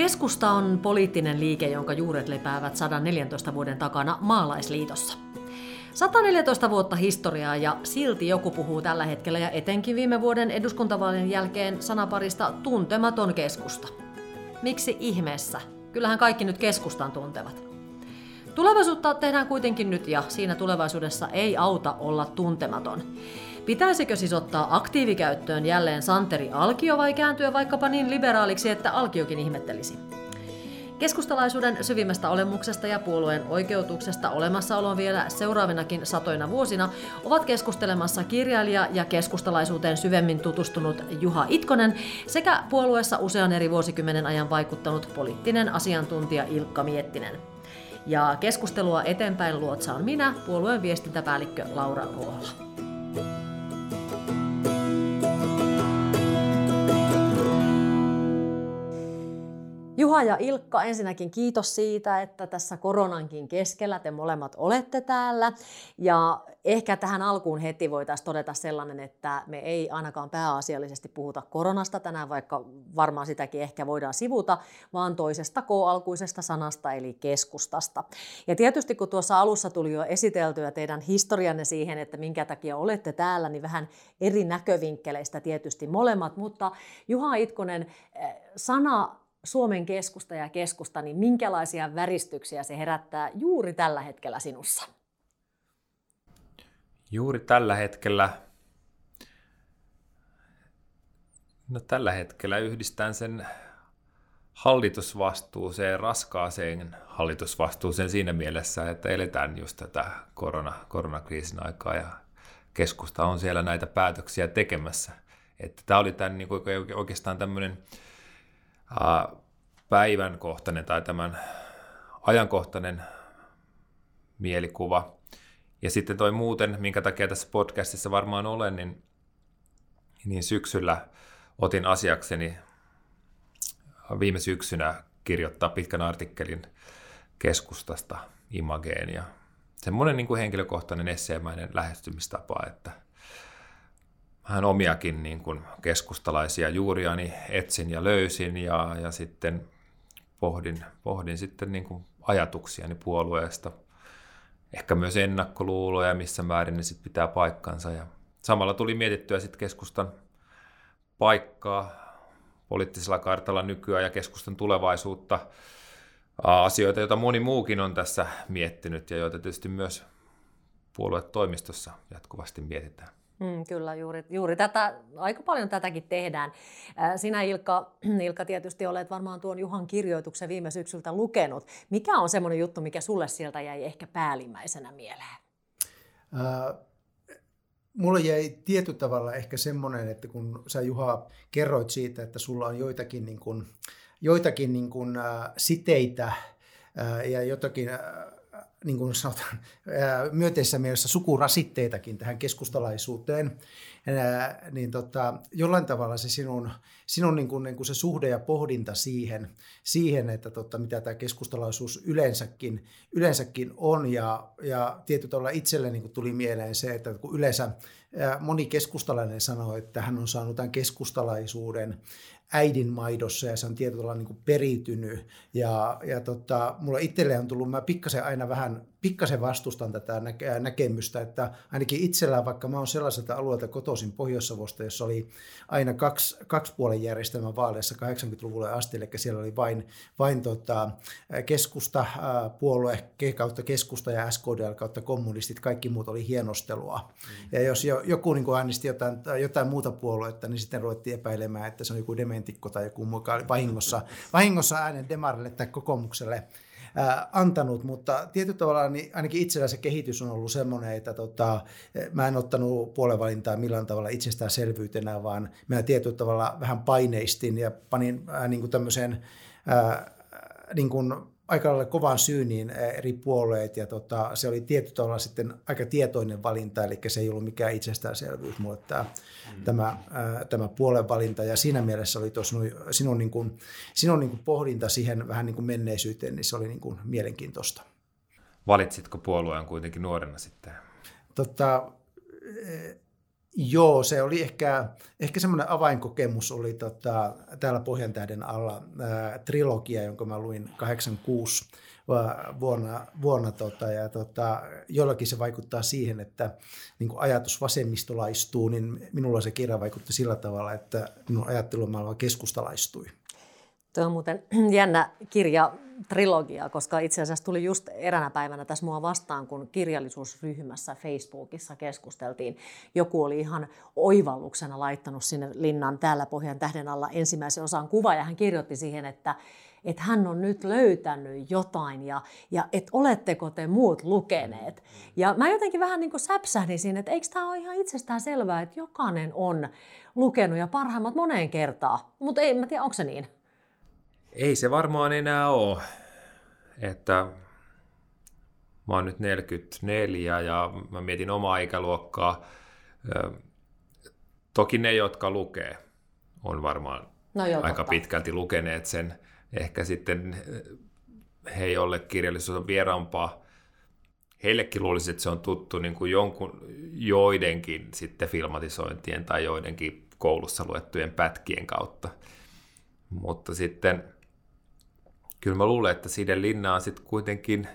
Keskusta on poliittinen liike, jonka juuret lepäävät 114 vuoden takana maalaisliitossa. 114 vuotta historiaa ja silti joku puhuu tällä hetkellä ja etenkin viime vuoden eduskuntavaalien jälkeen sanaparista tuntematon keskusta. Miksi ihmeessä? Kyllähän kaikki nyt keskustan tuntevat. Tulevaisuutta tehdään kuitenkin nyt ja siinä tulevaisuudessa ei auta olla tuntematon. Pitäisikö siis ottaa aktiivikäyttöön jälleen Santeri Alkio vai kääntyä vaikkapa niin liberaaliksi, että Alkiokin ihmettelisi? Keskustalaisuuden syvimmästä olemuksesta ja puolueen oikeutuksesta olemassaoloon vielä seuraavinakin satoina vuosina ovat keskustelemassa kirjailija ja keskustalaisuuteen syvemmin tutustunut Juha Itkonen sekä puolueessa usean eri vuosikymmenen ajan vaikuttanut poliittinen asiantuntija Ilkka Miettinen. Ja keskustelua eteenpäin luotsaan minä, puolueen viestintäpäällikkö Laura Ruohola. Juha ja Ilkka, ensinnäkin kiitos siitä, että tässä koronankin keskellä te molemmat olette täällä. Ja ehkä tähän alkuun heti voitaisiin todeta sellainen, että me ei ainakaan pääasiallisesti puhuta koronasta tänään, vaikka varmaan sitäkin ehkä voidaan sivuta, vaan toisesta K-alkuisesta sanasta eli keskustasta. Ja tietysti kun tuossa alussa tuli jo esiteltyä teidän historianne siihen, että minkä takia olette täällä, niin vähän eri näkövinkkeleistä tietysti molemmat, mutta Juha Itkonen, eh, sana Suomen keskusta ja keskusta, niin minkälaisia väristyksiä se herättää juuri tällä hetkellä sinussa? Juuri tällä hetkellä, no tällä hetkellä yhdistän sen hallitusvastuuseen, raskaaseen hallitusvastuuseen siinä mielessä, että eletään just tätä korona, koronakriisin aikaa ja keskusta on siellä näitä päätöksiä tekemässä. Että tämä oli tämän, niin kuin oikeastaan tämmöinen päivänkohtainen tai tämän ajankohtainen mielikuva. Ja sitten toi muuten, minkä takia tässä podcastissa varmaan olen, niin, niin syksyllä otin asiakseni viime syksynä kirjoittaa pitkän artikkelin keskustasta Imageen ja semmoinen niin kuin henkilökohtainen esseemäinen lähestymistapa, että – vähän omiakin niin kuin keskustalaisia juuriani etsin ja löysin ja, ja sitten pohdin, pohdin sitten niin kuin ajatuksiani puolueesta. Ehkä myös ennakkoluuloja, missä määrin ne sitten pitää paikkansa. Ja samalla tuli mietittyä sitten keskustan paikkaa poliittisella kartalla nykyään ja keskustan tulevaisuutta. Asioita, joita moni muukin on tässä miettinyt ja joita tietysti myös puoluetoimistossa jatkuvasti mietitään. Mm, kyllä, juuri, juuri tätä, aika paljon tätäkin tehdään. Sinä Ilkka, Ilkka tietysti olet varmaan tuon Juhan kirjoituksen viime syksyltä lukenut. Mikä on semmoinen juttu, mikä sulle sieltä jäi ehkä päällimmäisenä mieleen? Äh, mulle jäi tietyllä tavalla ehkä semmoinen, että kun sä Juha kerroit siitä, että sulla on joitakin, niin kun, joitakin niin kun, äh, siteitä äh, ja jotakin äh, niin kuin sanotaan, myönteisessä mielessä sukurasitteitakin tähän keskustalaisuuteen, niin tota, jollain tavalla se sinun, sinun niin kuin, niin kuin se suhde ja pohdinta siihen, siihen että tota, mitä tämä keskustalaisuus yleensäkin, yleensäkin on, ja, ja tietyllä tavalla itselle niin kuin tuli mieleen se, että kun yleensä moni keskustalainen sanoo, että hän on saanut tämän keskustalaisuuden äidin maidossa ja se on tietyllä tavalla niin kuin periytynyt. Ja, ja tota, mulla itselle on tullut, mä pikkasen aina vähän, pikkasen vastustan tätä näke- näkemystä, että ainakin itsellään, vaikka mä oon sellaiselta alueelta kotoisin Pohjois-Savosta, jossa oli aina kaksi, kaksi puolen järjestelmän vaaleissa 80-luvulle asti, eli siellä oli vain, vain tota, keskusta, puolue kautta keskusta ja SKDL kautta kommunistit, kaikki muut oli hienostelua. Mm. Ja jos joku niin äänesti jotain, jotain muuta puoluetta, niin sitten ruvettiin epäilemään, että se on joku dementikko tai joku muu, vahingossa, vahingossa äänen demarille tai kokoomukselle antanut, mutta tietyllä tavalla niin ainakin itsellä se kehitys on ollut semmoinen, että tota, mä en ottanut puolevalintaa millään tavalla itsestäänselvyytenä, vaan mä tietyllä tavalla vähän paineistin ja panin ää, niin kuin tämmöiseen ää, niin kuin aika lailla kovan syyniin eri puolueet ja tota, se oli tietyllä tavalla sitten aika tietoinen valinta, eli se ei ollut mikään itsestäänselvyys mulle tämä, mm. tämä, ää, tämä puolen valinta ja siinä mielessä oli tuossa sinun, niin kuin, sinun niin kuin pohdinta siihen vähän niin kuin menneisyyteen, niin se oli niin kuin mielenkiintoista. Valitsitko puolueen kuitenkin nuorena sitten? Tota, Joo, se oli ehkä, ehkä semmoinen avainkokemus oli tota, täällä Pohjantähden alla ää, trilogia, jonka mä luin 86 vuonna, vuonna tota, ja tota, jollakin se vaikuttaa siihen, että niin ajatus vasemmistolaistuu, niin minulla se kirja vaikutti sillä tavalla, että minun ajattelumaailma keskustalaistui. Tuo on muuten jännä kirja trilogia, koska itse asiassa tuli just eränä päivänä tässä mua vastaan, kun kirjallisuusryhmässä Facebookissa keskusteltiin. Joku oli ihan oivalluksena laittanut sinne linnan täällä Pohjan tähden alla ensimmäisen osan kuva ja hän kirjoitti siihen, että että hän on nyt löytänyt jotain ja, ja että oletteko te muut lukeneet. Ja mä jotenkin vähän niin kuin säpsähdin siinä, että eikö tämä ole ihan itsestään selvää, että jokainen on lukenut ja parhaimmat moneen kertaan. Mutta ei, mä tiedä, onko se niin? Ei se varmaan enää ole. Että mä oon nyt 44 ja mä mietin omaa ikäluokkaa. Toki ne, jotka lukee, on varmaan no joo, aika totta. pitkälti lukeneet sen. Ehkä sitten he, jolle kirjallisuus on vieraampaa. Heillekin luulisi, että se on tuttu niin kuin jonkun, joidenkin sitten filmatisointien tai joidenkin koulussa luettujen pätkien kautta. Mutta sitten kyllä mä luulen, että Siden linna on sitten kuitenkin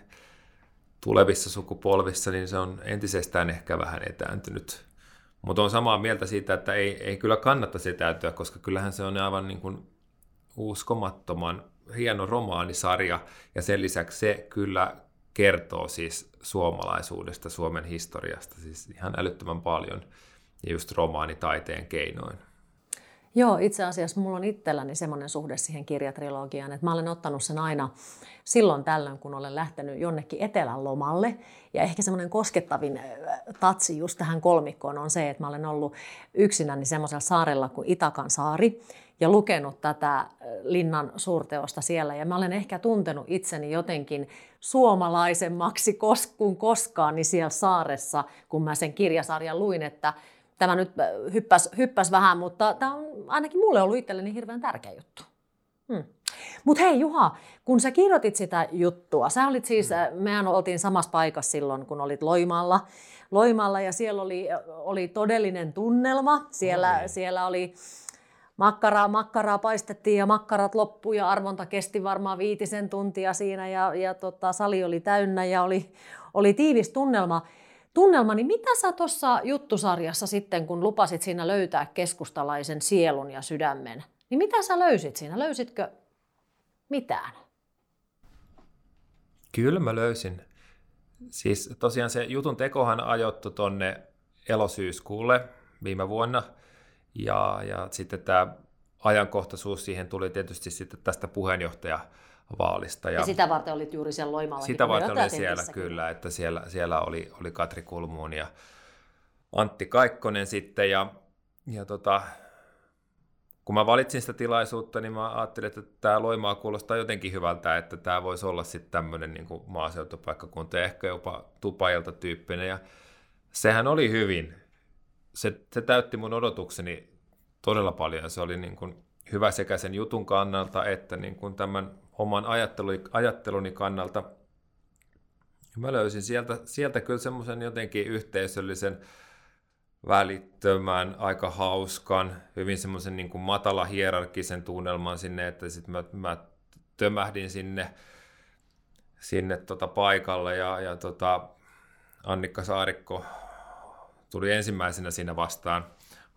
tulevissa sukupolvissa, niin se on entisestään ehkä vähän etääntynyt. Mutta on samaa mieltä siitä, että ei, ei kyllä kannata etääntyä, koska kyllähän se on aivan niin kuin uskomattoman hieno romaanisarja, ja sen lisäksi se kyllä kertoo siis suomalaisuudesta, Suomen historiasta, siis ihan älyttömän paljon, ja just romaanitaiteen keinoin. Joo, itse asiassa mulla on itselläni semmoinen suhde siihen kirjatrilogiaan, että mä olen ottanut sen aina silloin tällöin, kun olen lähtenyt jonnekin etelän lomalle. Ja ehkä semmoinen koskettavin tatsi just tähän kolmikkoon on se, että mä olen ollut yksinäni semmoisella saarella kuin Itakan saari ja lukenut tätä Linnan suurteosta siellä. Ja mä olen ehkä tuntenut itseni jotenkin suomalaisemmaksi kuin koskaan niin siellä saaressa, kun mä sen kirjasarjan luin, että Tämä nyt äh, hyppäs, hyppäs vähän, mutta tämä on ainakin mulle ollut itselleni hirveän tärkeä juttu. Hmm. Mutta hei Juha, kun sä kirjoitit sitä juttua, sä olit siis, hmm. äh, mehän oltiin samassa paikassa silloin, kun olit Loimaalla, Loimaalla ja siellä oli, oli todellinen tunnelma. Siellä, no siellä oli makkaraa, makkaraa paistettiin ja makkarat loppu ja arvonta kesti varmaan viitisen tuntia siinä ja, ja tota, sali oli täynnä ja oli, oli tiivis tunnelma tunnelma, niin mitä sä tuossa juttusarjassa sitten, kun lupasit siinä löytää keskustalaisen sielun ja sydämen, niin mitä sä löysit siinä? Löysitkö mitään? Kyllä mä löysin. Siis tosiaan se jutun tekohan ajoittu tonne elosyyskuulle viime vuonna, ja, ja sitten tämä ajankohtaisuus siihen tuli tietysti sitten tästä puheenjohtaja vaalista. Ja, ja sitä varten olit juuri siellä Loimalla. Sitä varten oli siellä kyllä, että siellä, siellä oli, oli Katri Kulmuun ja Antti Kaikkonen sitten. Ja, ja tota, kun mä valitsin sitä tilaisuutta, niin mä ajattelin, että tämä Loimaa kuulostaa jotenkin hyvältä, että tämä voisi olla sitten tämmöinen niin maaseutupaikkakunta, ehkä jopa tupailta tyyppinen. Ja sehän oli hyvin. Se, se täytti mun odotukseni todella paljon. Se oli niin kuin hyvä sekä sen jutun kannalta että niin kuin tämän oman ajatteluni, ajatteluni kannalta. Mä löysin sieltä, sieltä kyllä semmoisen jotenkin yhteisöllisen, välittömän, aika hauskan, hyvin semmoisen niin matala hierarkisen tunnelman sinne, että sitten mä, mä tömähdin sinne, sinne tota paikalle ja, ja tota, Annikka Saarikko tuli ensimmäisenä siinä vastaan,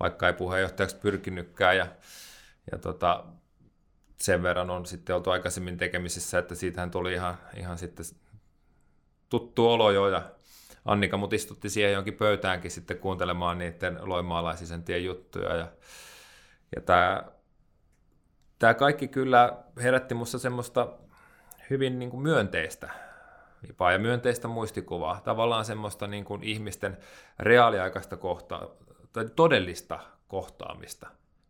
vaikka ei puheenjohtajaksi pyrkinytkään ja, ja tota, sen verran on sitten oltu aikaisemmin tekemisissä, että siitähän tuli ihan, ihan sitten tuttu olo jo ja Annika mut istutti siihen jonkin pöytäänkin sitten kuuntelemaan niiden loimaalaisisen tien juttuja ja, ja tämä tämä kaikki kyllä herätti minussa semmoista hyvin niin kuin myönteistä jopa ja myönteistä muistikuvaa, tavallaan semmoista niin kuin ihmisten reaaliaikaista kohtaa, tai todellista kohtaamista.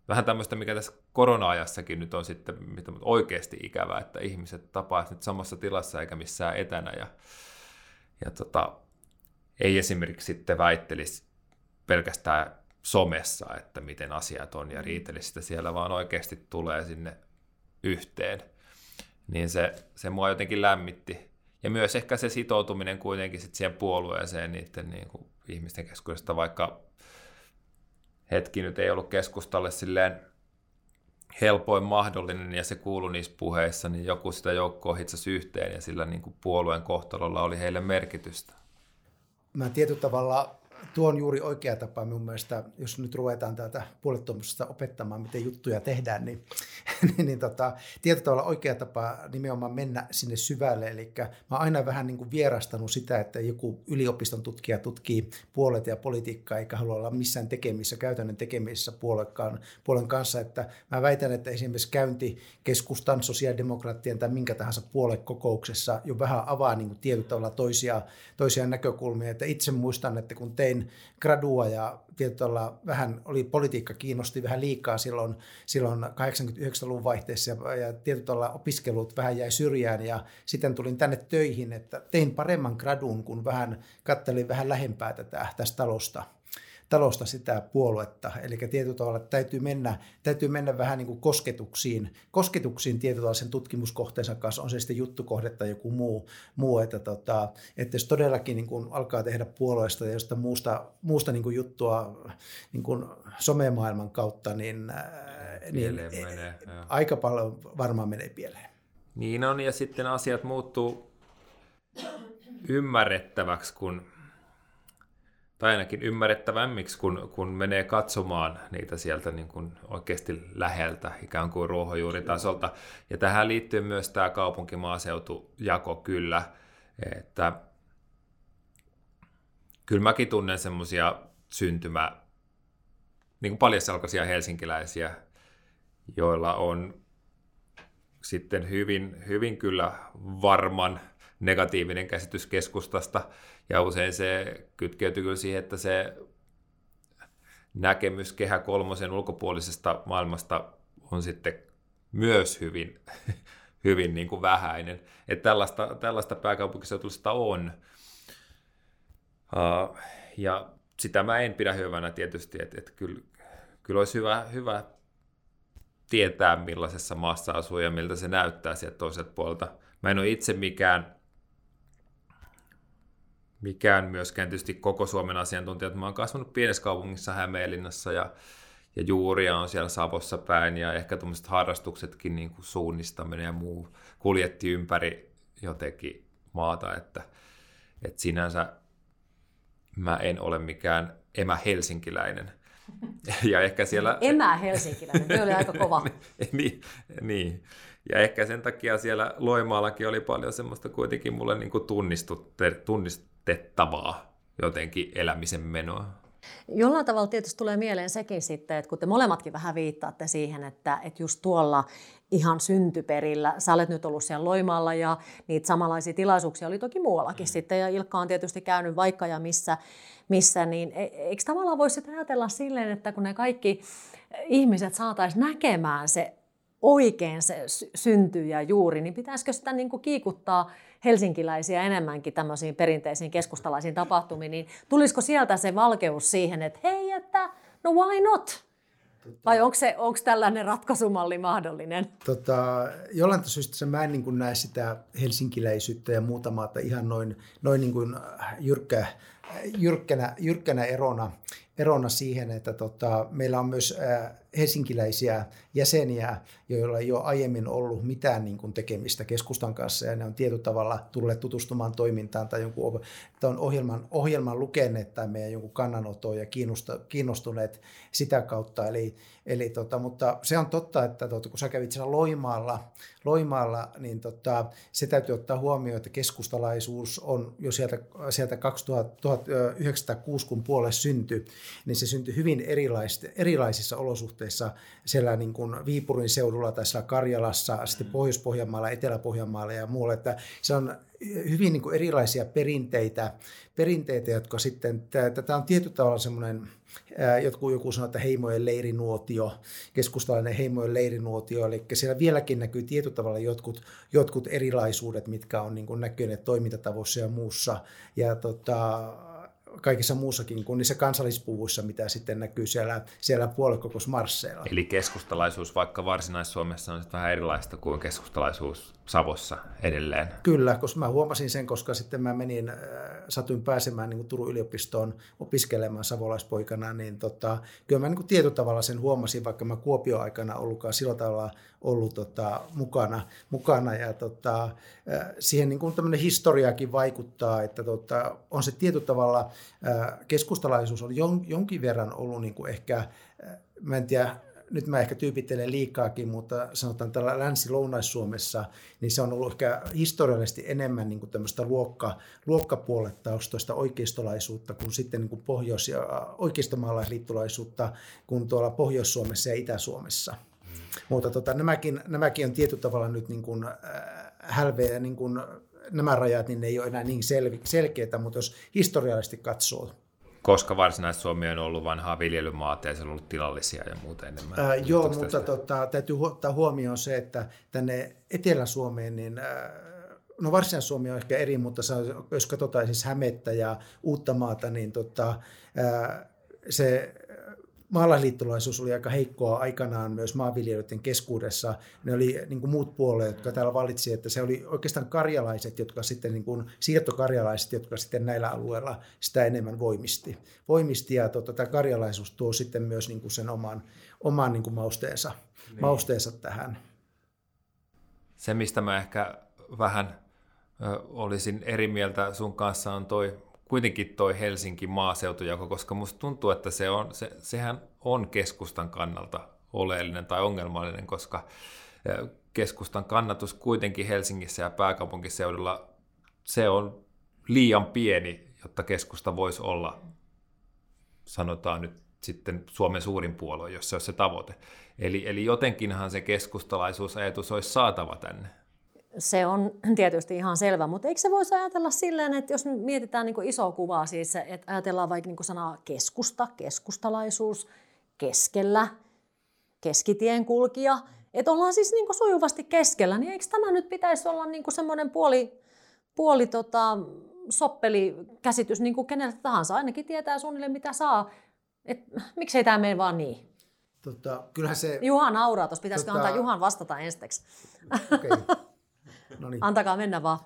Vähän tämmöistä, mikä tässä korona-ajassakin nyt on sitten mitä oikeasti ikävää, että ihmiset tapaisivat nyt samassa tilassa eikä missään etänä ja, ja tota, ei esimerkiksi sitten väittelisi pelkästään somessa, että miten asiat on ja riitelisi sitä siellä, vaan oikeasti tulee sinne yhteen. Niin se, se mua jotenkin lämmitti. Ja myös ehkä se sitoutuminen kuitenkin sitten siihen puolueeseen niiden niin kuin ihmisten keskuudesta, vaikka hetki nyt ei ollut keskustalle silleen helpoin mahdollinen ja se kuului niissä puheissa, niin joku sitä joukkoa hitsasi yhteen ja sillä niin kuin puolueen kohtalolla oli heille merkitystä. Mä tietyllä tavalla tuo on juuri oikea tapa mun mielestä, jos nyt ruvetaan täältä puolettomuudesta opettamaan, miten juttuja tehdään, niin, niin, niin tota, tietyllä tavalla oikea tapa nimenomaan mennä sinne syvälle. Eli mä oon aina vähän niin kuin vierastanut sitä, että joku yliopiston tutkija tutkii puolet ja politiikkaa, eikä halua olla missään tekemissä, käytännön tekemisissä puolenkaan, puolen kanssa. Että mä väitän, että esimerkiksi käynti keskustan, sosiaalidemokraattien tai minkä tahansa puolekokouksessa jo vähän avaa niin kuin tietyllä tavalla toisia, toisia näkökulmia. Että itse muistan, että kun tein tein gradua ja tietyllä vähän oli politiikka kiinnosti vähän liikaa silloin, silloin 89-luvun vaihteessa ja, ja tietyllä opiskelut vähän jäi syrjään ja sitten tulin tänne töihin, että tein paremman gradun, kun vähän kattelin vähän lähempää tätä tästä talosta talosta sitä puoluetta. Eli tietyllä tavalla täytyy mennä, täytyy mennä vähän niin kuin kosketuksiin, kosketuksiin tietyllä sen tutkimuskohteensa kanssa, on se sitten juttukohde tai joku muu, muu että, tota, että jos todellakin niin kuin alkaa tehdä puolueesta ja jostain muusta, muusta niin kuin juttua niin kuin somemaailman kautta, niin, äh, niin menee, aika paljon varmaan menee pieleen. Niin on, ja sitten asiat muuttuu ymmärrettäväksi, kun tai ainakin ymmärrettävämmiksi, kun, kun menee katsomaan niitä sieltä niin kuin oikeasti läheltä, ikään kuin ruohonjuuritasolta. Ja tähän liittyy myös tämä kaupunkimaaseutu-jako kyllä, että kyllä mäkin tunnen semmoisia syntymä, niin kuin paljasjalkaisia helsinkiläisiä, joilla on sitten hyvin, hyvin kyllä varman negatiivinen käsitys keskustasta, ja usein se kytkeytyy kyllä siihen, että se näkemys kehä kolmosen ulkopuolisesta maailmasta on sitten myös hyvin, hyvin niin kuin vähäinen. Että tällaista, tällaista pääkaupunkiseutuista on. Uh, ja sitä mä en pidä hyvänä tietysti, että, että kyllä, kyllä olisi hyvä, hyvä tietää, millaisessa maassa asuu ja miltä se näyttää sieltä toiselta puolelta. Mä en ole itse mikään mikään myöskään tietysti koko Suomen asiantuntijat. Mä oon kasvanut pienessä kaupungissa Hämeenlinnassa ja, ja juuria on siellä Savossa päin ja ehkä tuommoiset harrastuksetkin, niin kuin suunnistaminen ja muu, kuljetti ympäri jotenkin maata, että, että sinänsä mä en ole mikään emä helsinkiläinen. Ja ehkä siellä... Emä helsinkiläinen, se oli aika kova. niin, niin, ja ehkä sen takia siellä Loimaallakin oli paljon semmoista kuitenkin mulle niin kuin tunnistettavaa jotenkin elämisen menoa. Jollain tavalla tietysti tulee mieleen sekin sitten, että kun te molemmatkin vähän viittaatte siihen, että, että just tuolla ihan syntyperillä, sä olet nyt ollut siellä Loimaalla ja niitä samanlaisia tilaisuuksia oli toki muuallakin mm. sitten ja Ilkka on tietysti käynyt vaikka ja missä, missä niin e, eikö tavallaan voisi ajatella silleen, että kun ne kaikki ihmiset saataisiin näkemään se oikein se syntyy ja juuri, niin pitäisikö sitä niin kuin kiikuttaa helsinkiläisiä enemmänkin tämmöisiin perinteisiin keskustalaisiin tapahtumiin, niin tulisiko sieltä se valkeus siihen, että hei, että no why not? Vai onko, se, onko tällainen ratkaisumalli mahdollinen? Tota, jollain syystä mä en niin näe sitä helsinkiläisyyttä ja muuta maata ihan noin, noin niin kuin jyrkkä, jyrkkänä, jyrkkänä erona, erona siihen, että tota, meillä on myös äh, helsinkiläisiä jäseniä, joilla ei ole aiemmin ollut mitään niin kuin tekemistä keskustan kanssa ja ne on tietyllä tavalla tulleet tutustumaan toimintaan tai jonkun on ohjelman, ohjelman lukeneet tai meidän jonkun kannanoton ja kiinnostuneet sitä kautta. Eli, eli tota, mutta se on totta, että tota, kun sä kävit siellä Loimaalla, Loimaalla niin tota, se täytyy ottaa huomioon, että keskustalaisuus on jo sieltä, sieltä 2000, 1906, kun puolelle syntyi, niin se syntyi hyvin erilaisissa olosuhteissa siellä niin kuin Viipurin seudulla tai siellä Karjalassa, mm. sitten Pohjois-Pohjanmaalla, Etelä-Pohjanmaalla ja muualla. Että se on hyvin niin kuin erilaisia perinteitä, perinteitä, jotka sitten, tämä on tietyllä tavalla semmoinen, joku, joku sanoo, että heimojen leirinuotio, keskustalainen heimojen leirinuotio, eli siellä vieläkin näkyy tietyllä tavalla jotkut, jotkut erilaisuudet, mitkä on niin kuin näkyneet toimintatavoissa ja muussa. Ja tota, kaikissa muussakin kuin niissä kansallispuvuissa, mitä sitten näkyy siellä, siellä puoluekokous Marsseilla. Eli keskustalaisuus vaikka Varsinais-Suomessa on vähän erilaista kuin keskustalaisuus Savossa edelleen. Kyllä, koska mä huomasin sen, koska sitten mä menin, äh, satuin pääsemään niin Turun yliopistoon opiskelemaan savolaispoikana, niin tota, kyllä mä niin tietyllä tavalla sen huomasin, vaikka mä Kuopio aikana ollutkaan sillä tavalla ollut tota, mukana, mukana ja tota, äh, siihen niin tämmöinen historiakin vaikuttaa, että tota, on se tietyllä tavalla, äh, keskustalaisuus on jonkin verran ollut niin kuin ehkä, mä en tiedä, nyt mä ehkä tyypittelen liikaakin, mutta sanotaan tällä länsi-lounais-Suomessa, niin se on ollut ehkä historiallisesti enemmän niin kuin tämmöistä luokka, luokkapuolettaustoista oikeistolaisuutta kuin sitten niin kuin pohjois- ja oikeistomaalaisliittolaisuutta kuin tuolla Pohjois-Suomessa ja Itä-Suomessa. Mutta tota, nämäkin, nämäkin on tietyllä tavalla nyt niin kuin, äh, hälveä, niin kuin, nämä rajat, niin ne ei ole enää niin sel- selkeitä, mutta jos historiallisesti katsoo koska Varsinais-Suomi on ollut vanhaa viljelymaata ja siellä on ollut tilallisia ja muuta enemmän. Ää, joo, mutta tota, täytyy ottaa huomioon se, että tänne Etelä-Suomeen, niin ää, no Varsinais-Suomi on ehkä eri, mutta jos katsotaan siis Hämettä ja Uutta maata, niin tota, ää, se maalaisliittolaisuus oli aika heikkoa aikanaan myös maanviljelijöiden keskuudessa. Ne oli niin kuin muut puolueet, jotka täällä valitsi, että se oli oikeastaan karjalaiset, jotka sitten niin kuin, siirtokarjalaiset, jotka sitten näillä alueilla sitä enemmän voimisti. voimisti ja tota, tämä karjalaisuus tuo sitten myös niin kuin sen oman, oman niin kuin mausteensa, niin. mausteensa tähän. Se, mistä mä ehkä vähän ö, olisin eri mieltä sun kanssa, on toi kuitenkin toi Helsinki maaseutujako, koska musta tuntuu, että se on, se, sehän on keskustan kannalta oleellinen tai ongelmallinen, koska keskustan kannatus kuitenkin Helsingissä ja pääkaupunkiseudulla se on liian pieni, jotta keskusta voisi olla, sanotaan nyt sitten Suomen suurin puolue, jos se olisi se tavoite. Eli, eli jotenkinhan se keskustalaisuusajatus olisi saatava tänne se on tietysti ihan selvä, mutta eikö se voisi ajatella silleen, että jos mietitään niin isoa kuvaa, siis että ajatellaan vaikka niin sanaa keskusta, keskustalaisuus, keskellä, keskitien kulkija, että ollaan siis niin sujuvasti keskellä, niin eikö tämä nyt pitäisi olla niin semmoinen puoli, puoli tota, soppeli käsitys niin kuin keneltä tahansa, ainakin tietää suunnilleen mitä saa. Et, miksei tämä mene vaan niin? Tota, kyllähän se... Juha nauraa, tuossa pitäisikö tota... antaa Juhan vastata ensiksi? Okay. No niin. Antakaa mennä vaan.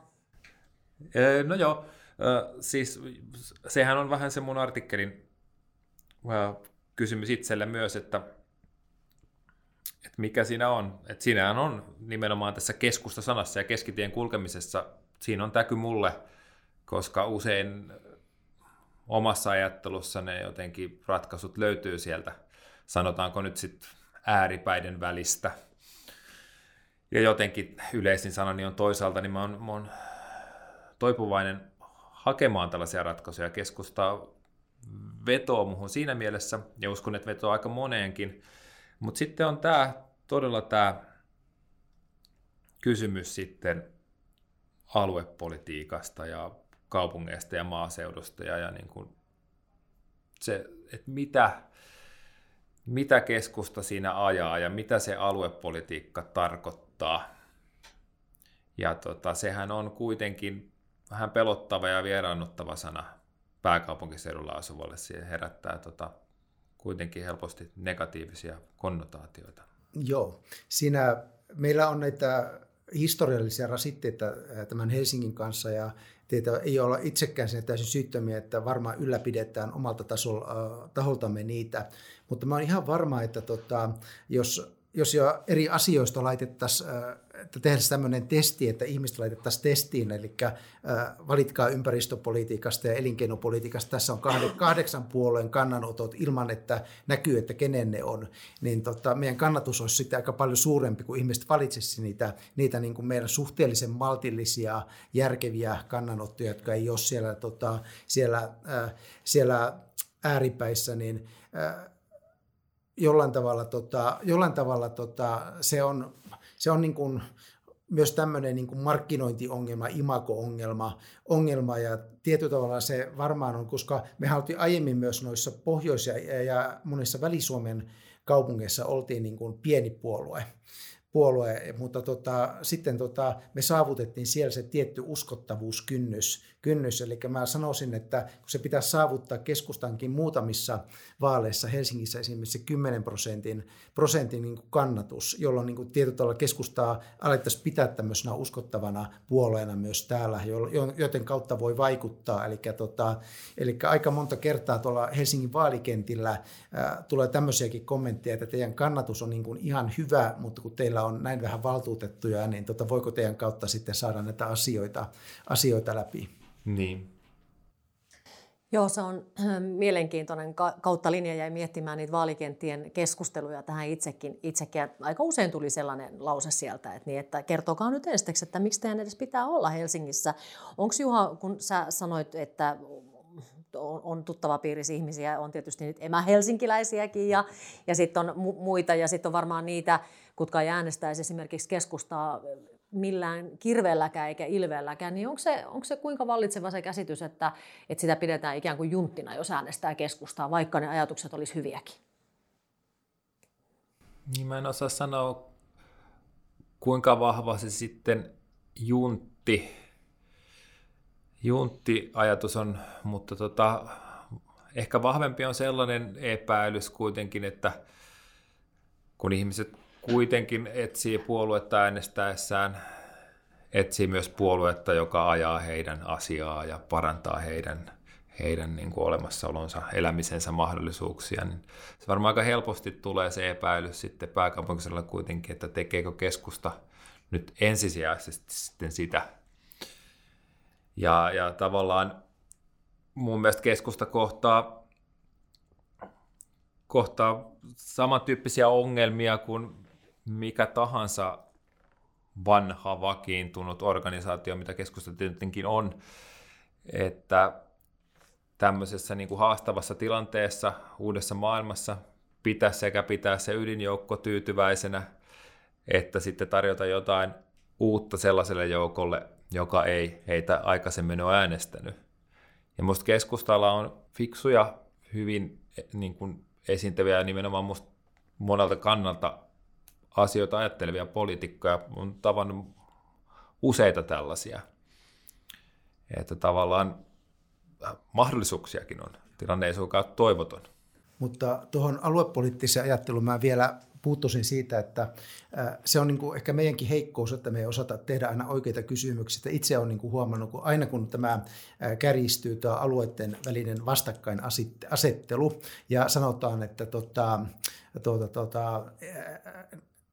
No joo, siis sehän on vähän se mun artikkelin kysymys itselle myös, että, että mikä siinä on. Että siinähän on nimenomaan tässä keskusta-sanassa ja keskitien kulkemisessa, siinä on täky mulle, koska usein omassa ajattelussa ne jotenkin ratkaisut löytyy sieltä, sanotaanko nyt sitten ääripäiden välistä – ja jotenkin yleisin sanani on toisaalta, niin mä oon, mä oon toipuvainen hakemaan tällaisia ratkaisuja. Keskustaa vetoo muhun siinä mielessä, ja uskon, että vetoo aika moneenkin. Mutta sitten on tämä todella tämä kysymys sitten aluepolitiikasta ja kaupungeista ja maaseudusta ja, ja niin kuin se, että mitä, mitä keskusta siinä ajaa ja mitä se aluepolitiikka tarkoittaa muuttaa. Ja tota, sehän on kuitenkin vähän pelottava ja vieraannuttava sana pääkaupunkiseudulla asuvalle. Se herättää tota, kuitenkin helposti negatiivisia konnotaatioita. Joo, siinä meillä on näitä historiallisia rasitteita tämän Helsingin kanssa ja teitä ei olla itsekään sinne täysin syyttömiä, että varmaan ylläpidetään omalta tasolla, taholtamme niitä. Mutta mä oon ihan varma, että tota, jos jos jo eri asioista laitettaisiin, että tehdään tämmöinen testi, että ihmiset laitettaisiin testiin, eli valitkaa ympäristöpolitiikasta ja elinkeinopolitiikasta, tässä on kahdeksan puolueen kannanotot ilman, että näkyy, että kenen ne on, niin tota, meidän kannatus olisi sitten aika paljon suurempi, kuin ihmiset valitsisi niitä, niitä niin kuin meidän suhteellisen maltillisia, järkeviä kannanottoja, jotka ei ole siellä, tota, siellä, siellä ääripäissä, niin jollain tavalla, tota, jollain tavalla tota, se on, se on niin kuin, myös tämmöinen niin kuin markkinointiongelma, imago-ongelma ongelma, ja tietyllä tavalla se varmaan on, koska me oltiin aiemmin myös noissa pohjois- ja, ja monissa Väli-Suomen kaupungeissa oltiin niin kuin pieni puolue, puolue, mutta tota, sitten tota, me saavutettiin siellä se tietty uskottavuuskynnys, kynnys, eli mä sanoisin, että kun se pitää saavuttaa keskustankin muutamissa vaaleissa Helsingissä esimerkiksi 10 prosentin, prosentin niin kannatus, jolloin niin tietyllä tavalla keskustaa alettaisiin pitää tämmöisenä uskottavana puolueena myös täällä, joten kautta voi vaikuttaa. Eli, tota, eli aika monta kertaa tuolla Helsingin vaalikentillä ää, tulee tämmöisiäkin kommentteja, että teidän kannatus on niin ihan hyvä, mutta kun teillä on näin vähän valtuutettuja, niin tota, voiko teidän kautta sitten saada näitä asioita, asioita läpi? Niin. Joo, se on mielenkiintoinen. Kautta linja jäi miettimään niitä vaalikenttien keskusteluja tähän itsekin. itsekin. Aika usein tuli sellainen lause sieltä, että, niin, että kertokaa nyt ensiksi, että miksi teidän edes pitää olla Helsingissä. Onko Juha, kun sä sanoit, että on, on tuttava piirissä ihmisiä, on tietysti nyt emähelsinkiläisiäkin ja, ja sitten on mu- muita ja sitten on varmaan niitä, jotka ei äänestäisi esimerkiksi keskustaa millään kirveelläkään eikä ilveelläkään, niin onko se, onko se kuinka vallitseva se käsitys, että, että sitä pidetään ikään kuin junttina, jos äänestää keskustaa, vaikka ne ajatukset olisi hyviäkin? Niin mä en osaa sanoa, kuinka vahva se sitten juntti, juntti-ajatus on, mutta tota, ehkä vahvempi on sellainen epäilys kuitenkin, että kun ihmiset kuitenkin etsii puoluetta äänestäessään, etsii myös puoluetta, joka ajaa heidän asiaa ja parantaa heidän, heidän niin kuin olemassaolonsa, elämisensä mahdollisuuksia, niin se varmaan aika helposti tulee se epäilys sitten pääkaupunkisella kuitenkin, että tekeekö keskusta nyt ensisijaisesti sitten sitä. Ja, ja tavallaan mun mielestä keskusta kohtaa, kohtaa samantyyppisiä ongelmia kuin mikä tahansa vanha vakiintunut organisaatio, mitä keskusta tietenkin on, että tämmöisessä niin kuin haastavassa tilanteessa uudessa maailmassa pitää sekä pitää se ydinjoukko tyytyväisenä, että sitten tarjota jotain uutta sellaiselle joukolle, joka ei heitä aikaisemmin ole äänestänyt. Ja musta keskustalla on fiksuja, hyvin niin kuin esiintyviä ja nimenomaan musta monelta kannalta asioita ajattelevia poliitikkoja. on tavannut useita tällaisia. Että tavallaan mahdollisuuksiakin on. Tilanne ei suinkaan toivoton. Mutta tuohon aluepoliittiseen ajatteluun mä vielä puuttuisin siitä, että se on niin kuin ehkä meidänkin heikkous, että me ei osata tehdä aina oikeita kysymyksiä. Itse olen niin kuin huomannut, kun aina kun tämä kärjistyy tämä alueiden välinen vastakkainasettelu ja sanotaan, että tota, tuota, tuota,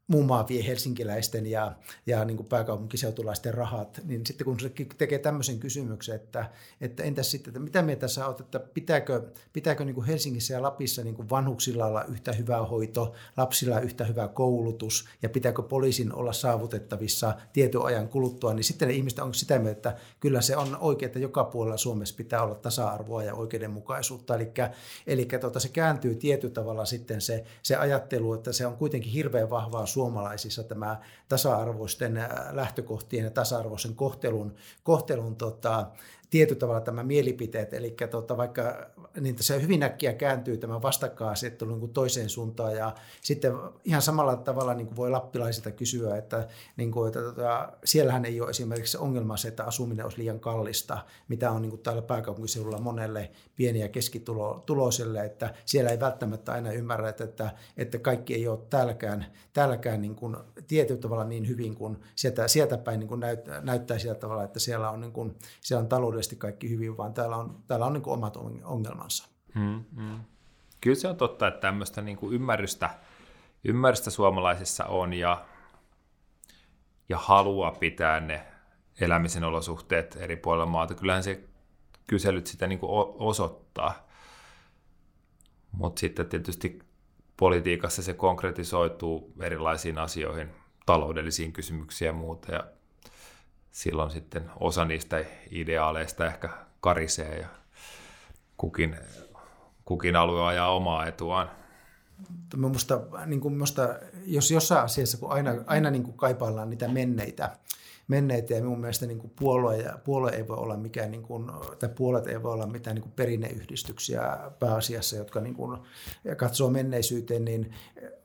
mummaa vie helsinkiläisten ja, ja niin kuin pääkaupunkiseutulaisten rahat, niin sitten kun se tekee tämmöisen kysymyksen, että, että entäs sitten, että mitä mieltä sä oot, että pitääkö, pitääkö niin kuin Helsingissä ja Lapissa niin kuin vanhuksilla olla yhtä hyvä hoito, lapsilla yhtä hyvä koulutus ja pitääkö poliisin olla saavutettavissa tietoajan kuluttua, niin sitten ne ihmiset on sitä mieltä, että kyllä se on oikein, että joka puolella Suomessa pitää olla tasa-arvoa ja oikeudenmukaisuutta, eli, eli tota, se kääntyy tietyllä tavalla sitten se, se ajattelu, että se on kuitenkin hirveän vahvaa suomalaisissa tämä tasa-arvoisten lähtökohtien ja tasa-arvoisen kohtelun, kohtelun tota, tietyllä tavalla tämä mielipiteet, eli tota, vaikka niin se hyvin äkkiä kääntyy tämä vastakkainasettelu niin toiseen suuntaan ja sitten ihan samalla tavalla niin kuin voi lappilaisilta kysyä, että, niin kuin, että tota, siellähän ei ole esimerkiksi ongelma se, että asuminen olisi liian kallista, mitä on niin kuin täällä pääkaupunkiseudulla monelle pieni- ja keskituloiselle, että siellä ei välttämättä aina ymmärrä, että, että kaikki ei ole täälläkään, täälläkään niin kuin tietyllä tavalla niin hyvin kuin sieltä, sieltä päin niin kuin näyttää, näyttää sillä tavalla, että siellä on, niin kuin, siellä on taloudellisesti kaikki hyvin, vaan täällä on, täällä on niin kuin omat ongelmansa. Mm, mm. Kyllä se on totta, että tämmöistä niin kuin ymmärrystä, ymmärrystä suomalaisissa on ja, ja halua pitää ne elämisen olosuhteet eri puolilla maata. Kyllähän se kyselyt sitä niin kuin osoittaa. Mutta sitten tietysti politiikassa se konkretisoituu erilaisiin asioihin, taloudellisiin kysymyksiin ja muuta. Ja silloin sitten osa niistä ideaaleista ehkä karisee ja kukin, kukin alue ajaa omaa etuaan. Minusta, niin kuin minusta, jos jossain asiassa, kun aina, aina niin kuin kaipaillaan niitä menneitä, menneitä ja minun mielestä niin kuin puolue, puolue ei voi olla mikään, niin kuin, tai puolet ei voi olla mitään niin kuin perinneyhdistyksiä pääasiassa, jotka niin kuin katsoo menneisyyteen, niin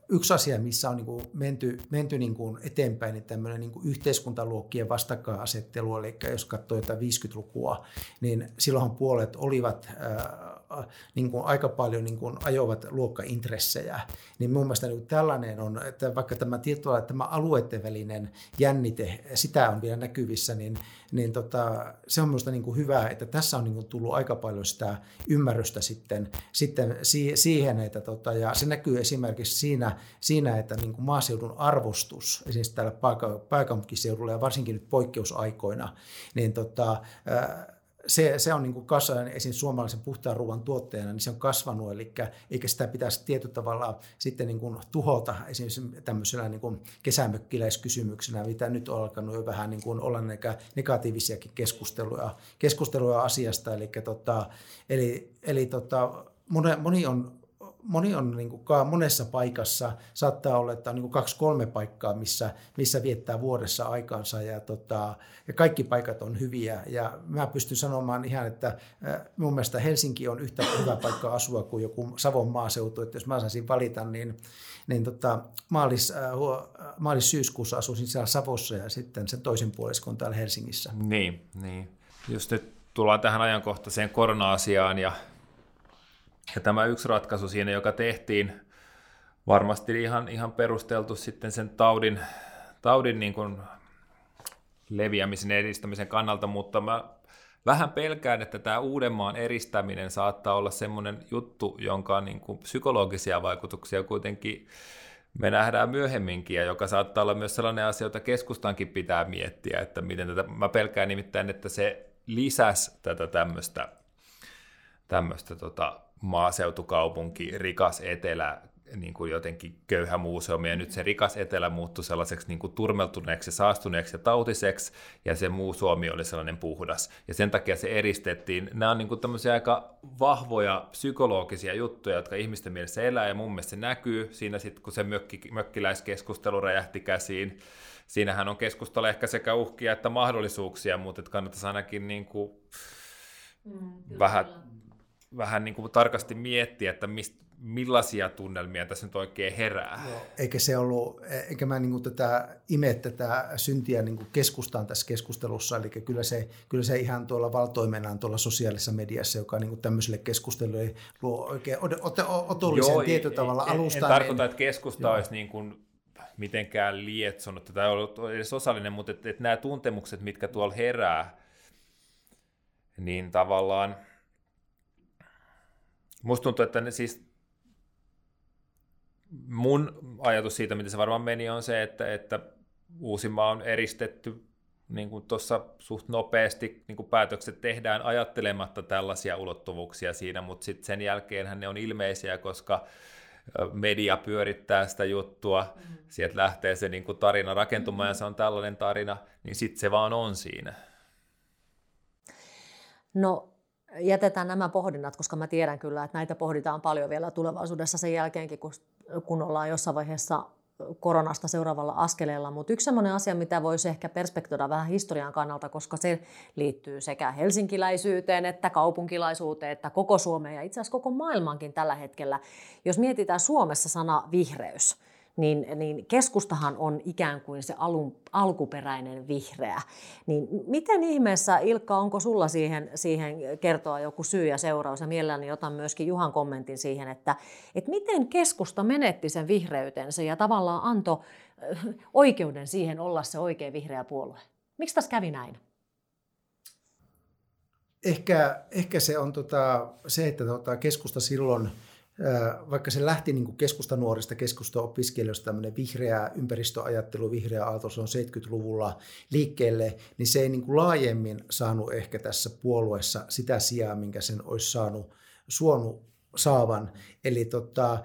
yksi asia, missä on niin kuin menty, menty niin kuin eteenpäin, niin tämmöinen niin kuin yhteiskuntaluokkien vastakkainasettelu, eli jos katsoo jotain 50-lukua, niin silloinhan puolet olivat niin kuin aika paljon niin kuin ajoivat luokkaintressejä. Niin mun mielestä niin tällainen on, että vaikka tämä tietyllä tämä alueiden välinen jännite, sitä on vielä näkyvissä, niin, niin tota, se on minusta niin kuin hyvä, että tässä on niin kuin tullut aika paljon sitä ymmärrystä sitten, sitten siihen, että tota, ja se näkyy esimerkiksi siinä, siinä että niin kuin maaseudun arvostus, esimerkiksi täällä pääkaupunkiseudulla ja varsinkin nyt poikkeusaikoina, niin tota, se, se on niin kasvanut, esimerkiksi suomalaisen puhtaan ruoan tuotteena, niin se on kasvanut, eli eikä sitä pitäisi tietyllä tavalla sitten niin kuin tuhota esimerkiksi tämmöisenä niin kesämökkiläiskysymyksenä, mitä nyt on alkanut jo vähän niin kuin olla negatiivisiakin keskusteluja, keskusteluja asiasta, eli, tota, eli, eli tota, moni, moni on moni on niin kuin, monessa paikassa, saattaa olla, että on niin kaksi-kolme paikkaa, missä, missä viettää vuodessa aikansa ja, tota, ja kaikki paikat on hyviä. Ja mä pystyn sanomaan ihan, että mun mielestä Helsinki on yhtä hyvä paikka asua kuin joku Savon maaseutu, että jos mä saisin valita, niin, niin tota, maalis, äh, maalis-syyskuussa asuisin siellä Savossa ja sitten sen toisen puoliskon täällä Helsingissä. Niin, niin. Just nyt tullaan tähän ajankohtaiseen korona-asiaan ja ja tämä yksi ratkaisu siinä, joka tehtiin, varmasti ihan, ihan perusteltu sitten sen taudin, taudin niin kuin leviämisen edistämisen kannalta, mutta mä vähän pelkään, että tämä Uudenmaan eristäminen saattaa olla semmoinen juttu, jonka niin kuin psykologisia vaikutuksia kuitenkin me nähdään myöhemminkin, ja joka saattaa olla myös sellainen asia, jota keskustankin pitää miettiä, että miten tätä, mä pelkään nimittäin, että se lisäsi tätä tämmöistä, tämmöistä tota, maaseutukaupunki, rikas etelä, niin kuin jotenkin köyhä muuseumi, ja nyt se rikas etelä muuttui sellaiseksi niin kuin turmeltuneeksi, saastuneeksi ja tautiseksi, ja se muu Suomi oli sellainen puhdas. Ja sen takia se eristettiin. Nämä on niin kuin tämmöisiä aika vahvoja psykologisia juttuja, jotka ihmisten mielessä elää, ja mun mielestä se näkyy siinä sitten, kun se mökki, mökkiläiskeskustelu räjähti käsiin. Siinähän on keskustella ehkä sekä uhkia että mahdollisuuksia, mutta kannattaisi ainakin niin kuin mm, vähän vähän niin kuin tarkasti miettiä, että mist, millaisia tunnelmia tässä nyt oikein herää. Joo, eikä se ollut, eikä mä niin kuin tätä ime tätä syntiä niin kuin keskustaan tässä keskustelussa, eli kyllä se, kyllä se ihan tuolla valtoimenaan tuolla sosiaalisessa mediassa, joka niin kuin tämmöiselle keskustelulle luo oikein otollisen Joo, tietyllä tavalla alustan. En, en tarkoita, että keskusta Joo. olisi niin kuin mitenkään lietsonut tai ollut edes osallinen, mutta että, että nämä tuntemukset, mitkä tuolla herää, niin tavallaan – Musta tuntuu, että ne siis mun ajatus siitä, miten se varmaan meni, on se, että, että Uusimaa on eristetty niin kuin tuossa suht nopeasti niin kuin päätökset tehdään ajattelematta tällaisia ulottuvuuksia siinä, mutta sitten sen jälkeen ne on ilmeisiä, koska media pyörittää sitä juttua, mm-hmm. sieltä lähtee se niin kuin tarina rakentumaan mm-hmm. ja se on tällainen tarina, niin sitten se vaan on siinä. No jätetään nämä pohdinnat, koska mä tiedän kyllä, että näitä pohditaan paljon vielä tulevaisuudessa sen jälkeenkin, kun, kun ollaan jossain vaiheessa koronasta seuraavalla askeleella, mutta yksi sellainen asia, mitä voisi ehkä perspektoida vähän historian kannalta, koska se liittyy sekä helsinkiläisyyteen, että kaupunkilaisuuteen, että koko Suomeen ja itse asiassa koko maailmankin tällä hetkellä. Jos mietitään Suomessa sana vihreys, niin, niin keskustahan on ikään kuin se alun, alkuperäinen vihreä. Niin miten ihmeessä, Ilkka, onko sulla siihen, siihen kertoa joku syy ja seuraus? Ja mielelläni otan myöskin Juhan kommentin siihen, että, että miten keskusta menetti sen vihreytensä ja tavallaan antoi oikeuden siihen olla se oikea vihreä puolue. Miksi tässä kävi näin? Ehkä, ehkä se on tota, se, että tota, keskusta silloin – vaikka se lähti niin kuin keskustanuorista, keskusta-opiskelijoista tämmöinen vihreä ympäristöajattelu, vihreä aalto, se on 70-luvulla liikkeelle, niin se ei niin kuin laajemmin saanut ehkä tässä puolueessa sitä sijaa, minkä sen olisi saanut suonut saavan. Eli tota,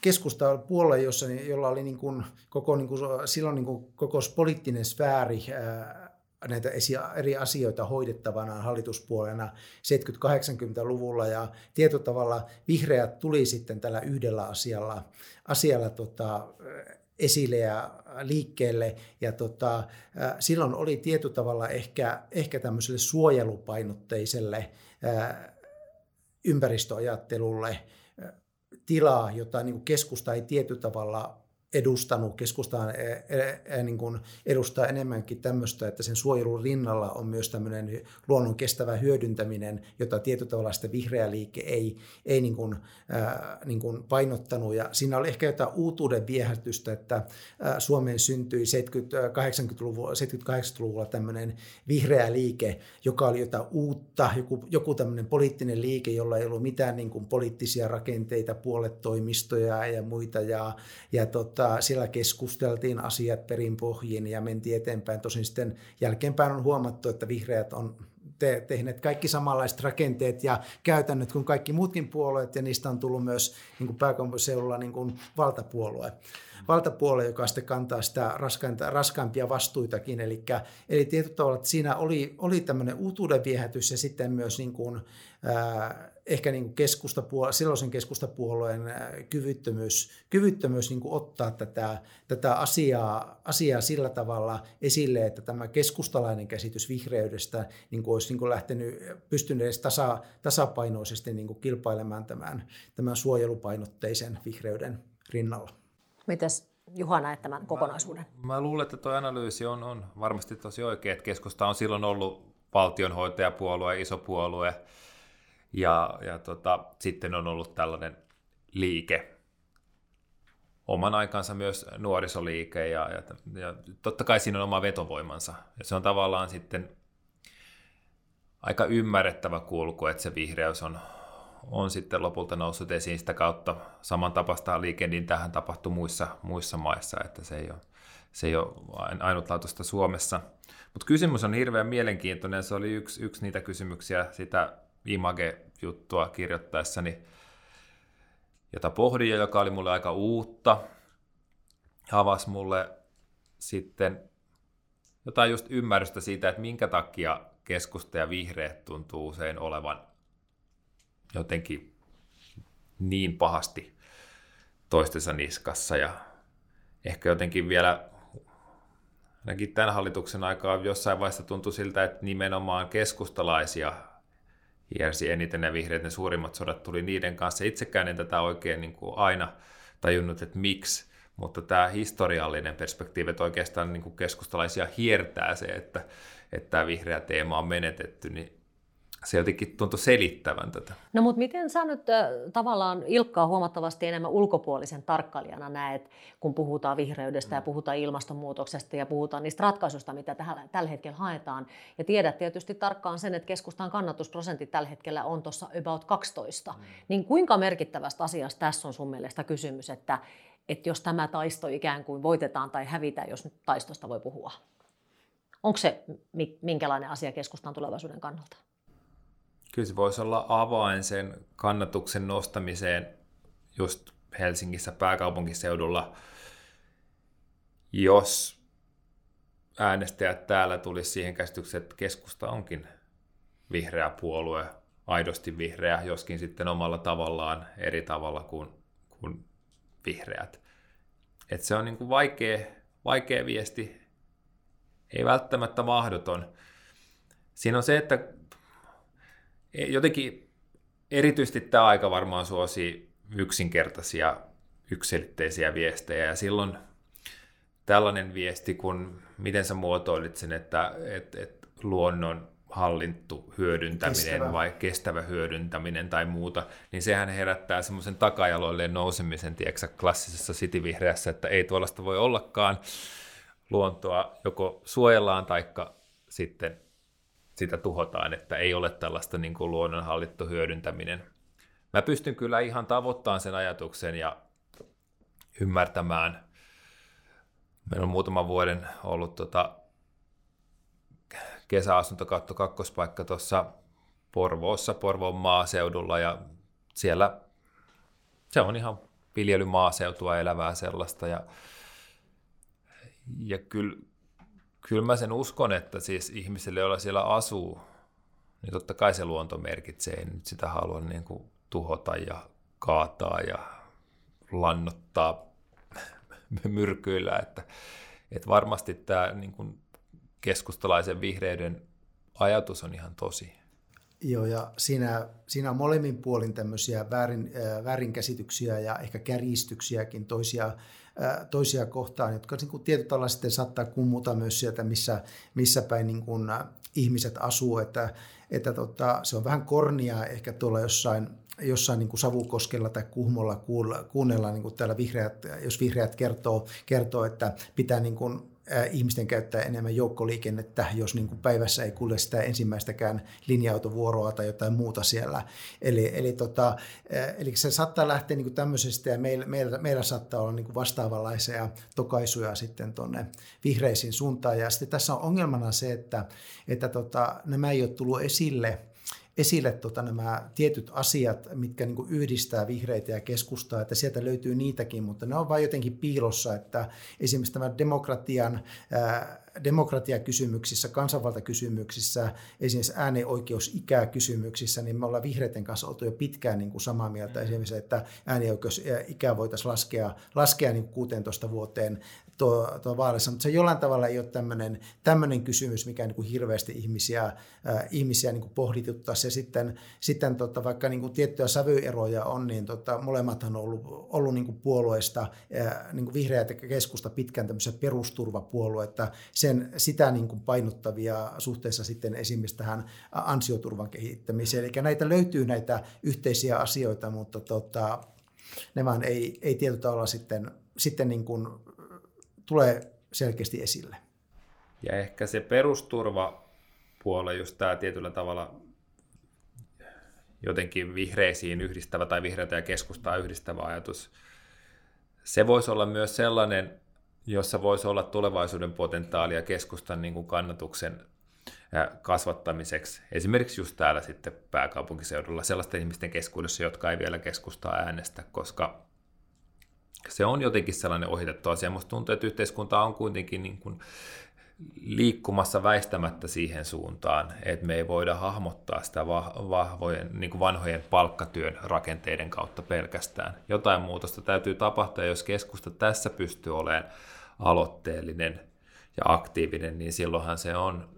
keskusta puolue, jossa, jolla oli niin kuin koko, niin kuin, silloin niin kuin koko poliittinen sfääri näitä eri asioita hoidettavana hallituspuolena 70-80-luvulla ja tietyllä tavalla vihreät tuli sitten tällä yhdellä asialla, asialla tota, esille ja liikkeelle. Ja tota, silloin oli tietyllä tavalla ehkä, ehkä tämmöiselle suojelupainotteiselle ää, ympäristöajattelulle tilaa, jota niin keskusta ei tietyllä tavalla edustanut, keskustaan niin kuin edustaa enemmänkin tämmöistä, että sen suojelun rinnalla on myös tämmöinen luonnon kestävä hyödyntäminen, jota tietyllä tavalla sitä vihreä liike ei, ei niin kuin, äh, niin kuin painottanut. Ja siinä oli ehkä jotain uutuuden viehätystä, että Suomeen syntyi 70-80-luvulla, 78-luvulla tämmöinen vihreä liike, joka oli jotain uutta, joku, joku tämmöinen poliittinen liike, jolla ei ollut mitään niin kuin poliittisia rakenteita, puoletoimistoja ja muita. Ja, ja tot, tota, siellä keskusteltiin asiat perinpohjin ja mentiin eteenpäin. Tosin sitten jälkeenpäin on huomattu, että vihreät on te- tehneet kaikki samanlaiset rakenteet ja käytännöt kuin kaikki muutkin puolueet, ja niistä on tullut myös niin kuin pääkaupunkiseudulla niin kuin valtapuolue. Valtapuolue, joka sitten kantaa sitä raskainta, raskaimpia vastuitakin. Eli, eli tietyllä tavalla, että siinä oli, oli tämmöinen uutuuden viehätys ja sitten myös niin kuin, ää, ehkä niin kuin keskustapuolue, silloisen keskustapuolueen kyvyttömyys, kyvyttömyys niin kuin ottaa tätä, tätä asiaa, asiaa sillä tavalla esille, että tämä keskustalainen käsitys vihreydestä niin kuin olisi niin kuin lähtenyt, pystynyt edes tasa, tasapainoisesti niin kilpailemaan tämän, tämän suojelupainotteisen vihreyden rinnalla. Mites Juha näet tämän kokonaisuuden? Mä, mä luulen, että tuo analyysi on, on varmasti tosi oikea, että keskusta on silloin ollut valtionhoitajapuolue, iso puolue, ja, ja tota, sitten on ollut tällainen liike, oman aikansa myös nuorisoliike ja, ja, ja totta kai siinä on oma vetovoimansa. Ja se on tavallaan sitten aika ymmärrettävä kulku, että se vihreys on, on sitten lopulta noussut esiin sitä kautta. Samantapaista liikendin tähän tapahtui muissa, muissa maissa, että se ei ole, se ei ole ainutlaatuista Suomessa. Mutta kysymys on hirveän mielenkiintoinen. Se oli yksi, yksi niitä kysymyksiä sitä Image-juttua kirjoittaessani, jota pohdin ja joka oli mulle aika uutta. Avasi mulle sitten jotain just ymmärrystä siitä, että minkä takia keskusta ja vihreät tuntuu usein olevan jotenkin niin pahasti toistensa niskassa ja ehkä jotenkin vielä ainakin tämän hallituksen aikaa jossain vaiheessa tuntui siltä, että nimenomaan keskustalaisia hiersi eniten ne vihreät, ne suurimmat sodat tuli niiden kanssa. Itsekään en tätä oikein niin kuin aina tajunnut, että miksi, mutta tämä historiallinen perspektiivi, että oikeastaan niin kuin keskustalaisia hiertää se, että, että tämä vihreä teema on menetetty, niin se jotenkin tuntui selittävän tätä. No mutta miten sä nyt äh, tavallaan Ilkkaa huomattavasti enemmän ulkopuolisen tarkkailijana näet, kun puhutaan vihreydestä ja puhutaan ilmastonmuutoksesta ja puhutaan niistä ratkaisuista, mitä tällä, tällä hetkellä haetaan. Ja tiedät tietysti tarkkaan sen, että keskustan kannatusprosentti tällä hetkellä on tuossa about 12. Mm. Niin kuinka merkittävästä asiasta tässä on sun mielestä kysymys, että, että jos tämä taisto ikään kuin voitetaan tai hävitään, jos nyt taistosta voi puhua? Onko se minkälainen asia keskustan tulevaisuuden kannalta? Kyllä se voisi olla avain sen kannatuksen nostamiseen just Helsingissä pääkaupunkiseudulla, jos äänestäjät täällä tulisi siihen käsitykseen, että keskusta onkin vihreä puolue, aidosti vihreä, joskin sitten omalla tavallaan eri tavalla kuin, kuin vihreät. Et se on niin kuin vaikea, vaikea viesti, ei välttämättä mahdoton. Siinä on se, että jotenkin erityisesti tämä aika varmaan suosi yksinkertaisia, yksilitteisiä viestejä ja silloin tällainen viesti, kun miten sä muotoilit sen, että et, et luonnon hallittu hyödyntäminen kestävä. vai kestävä hyödyntäminen tai muuta, niin sehän herättää semmoisen takajaloilleen nousemisen, tiedätkö, klassisessa sitivihreässä, että ei tuollaista voi ollakaan. Luontoa joko suojellaan taikka sitten sitä tuhotaan, että ei ole tällaista niin kuin luonnonhallittu hyödyntäminen. Mä pystyn kyllä ihan tavoittamaan sen ajatuksen ja ymmärtämään. Meillä on muutaman vuoden ollut tota kesäasuntokatto kakkospaikka tuossa Porvoossa, Porvoon maaseudulla ja siellä se on ihan viljelymaaseutua elävää sellaista ja, ja kyllä kyllä mä sen uskon, että siis ihmisille, joilla siellä asuu, niin totta kai se luonto merkitsee. Nyt sitä halua niin kuin tuhota ja kaataa ja lannottaa myrkyillä. Että, että varmasti tämä niin kuin keskustalaisen vihreyden ajatus on ihan tosi. Joo, ja siinä, siinä on molemmin puolin tämmöisiä väärin, äh, väärinkäsityksiä ja ehkä kärjistyksiäkin toisia, toisia kohtaan, jotka niin kuin tietyllä tavalla sitten saattaa kummuta myös sieltä, missä, missä päin niin kuin, ihmiset asuu, että, että tota, se on vähän kornia ehkä tuolla jossain, jossain niin kuin Savukoskella tai Kuhmolla kuunnella niin kuin täällä vihreät, jos vihreät kertoo, kertoo että pitää niin kuin ihmisten käyttää enemmän joukkoliikennettä, jos niin kuin päivässä ei kulje sitä ensimmäistäkään linja-autovuoroa tai jotain muuta siellä. Eli, eli, tota, eli se saattaa lähteä niin kuin tämmöisestä ja meillä, meillä, meillä saattaa olla niin kuin vastaavanlaisia tokaisuja sitten tuonne vihreisiin suuntaan. Ja sitten tässä on ongelmana se, että, että tota, nämä ei ole tullut esille – esille tota, nämä tietyt asiat, mitkä niin kuin yhdistää vihreitä ja keskustaa, että sieltä löytyy niitäkin, mutta ne on vain jotenkin piilossa, että esimerkiksi tämä demokratian ää, demokratiakysymyksissä, kansanvaltakysymyksissä, esimerkiksi äänioikeusikää-kysymyksissä, niin me ollaan vihreiden kanssa oltu jo pitkään niin kuin samaa mieltä. Esimerkiksi, että äänioikeusikää voitaisiin laskea, laskea niin 16 vuoteen tuo, tuo vaalissa, mutta se jollain tavalla ei ole tämmöinen, tämmöinen kysymys, mikä niin kuin hirveästi ihmisiä, äh, ihmisiä niin kuin pohdituttaisi. Ja sitten, sitten tota, vaikka niin kuin tiettyjä sävyeroja on, niin tota, molemmathan on ollut, ollut niin kuin puolueista, äh, niin kuin vihreät ja keskusta pitkään tämmöisiä perusturvapuolueita, sen, sitä niin kuin painottavia suhteessa sitten esimerkiksi tähän ansioturvan kehittämiseen. Eli näitä löytyy näitä yhteisiä asioita, mutta tota, ne vaan ei, ei tietyllä tavalla sitten, sitten niin kuin tulee selkeästi esille. Ja ehkä se perusturvapuole, just tämä tietyllä tavalla jotenkin vihreisiin yhdistävä tai vihreitä ja keskustaa yhdistävä ajatus, se voisi olla myös sellainen, jossa voisi olla tulevaisuuden potentiaalia keskustan niin kuin kannatuksen kasvattamiseksi. Esimerkiksi just täällä sitten pääkaupunkiseudulla sellaisten ihmisten keskuudessa, jotka ei vielä keskustaa äänestä, koska se on jotenkin sellainen ohitettu asia. Musta tuntuu, että yhteiskunta on kuitenkin niin kuin liikkumassa väistämättä siihen suuntaan, että me ei voida hahmottaa sitä vahvojen, niin kuin vanhojen palkkatyön rakenteiden kautta pelkästään. Jotain muutosta täytyy tapahtua, jos keskusta tässä pystyy olemaan aloitteellinen ja aktiivinen, niin silloinhan se on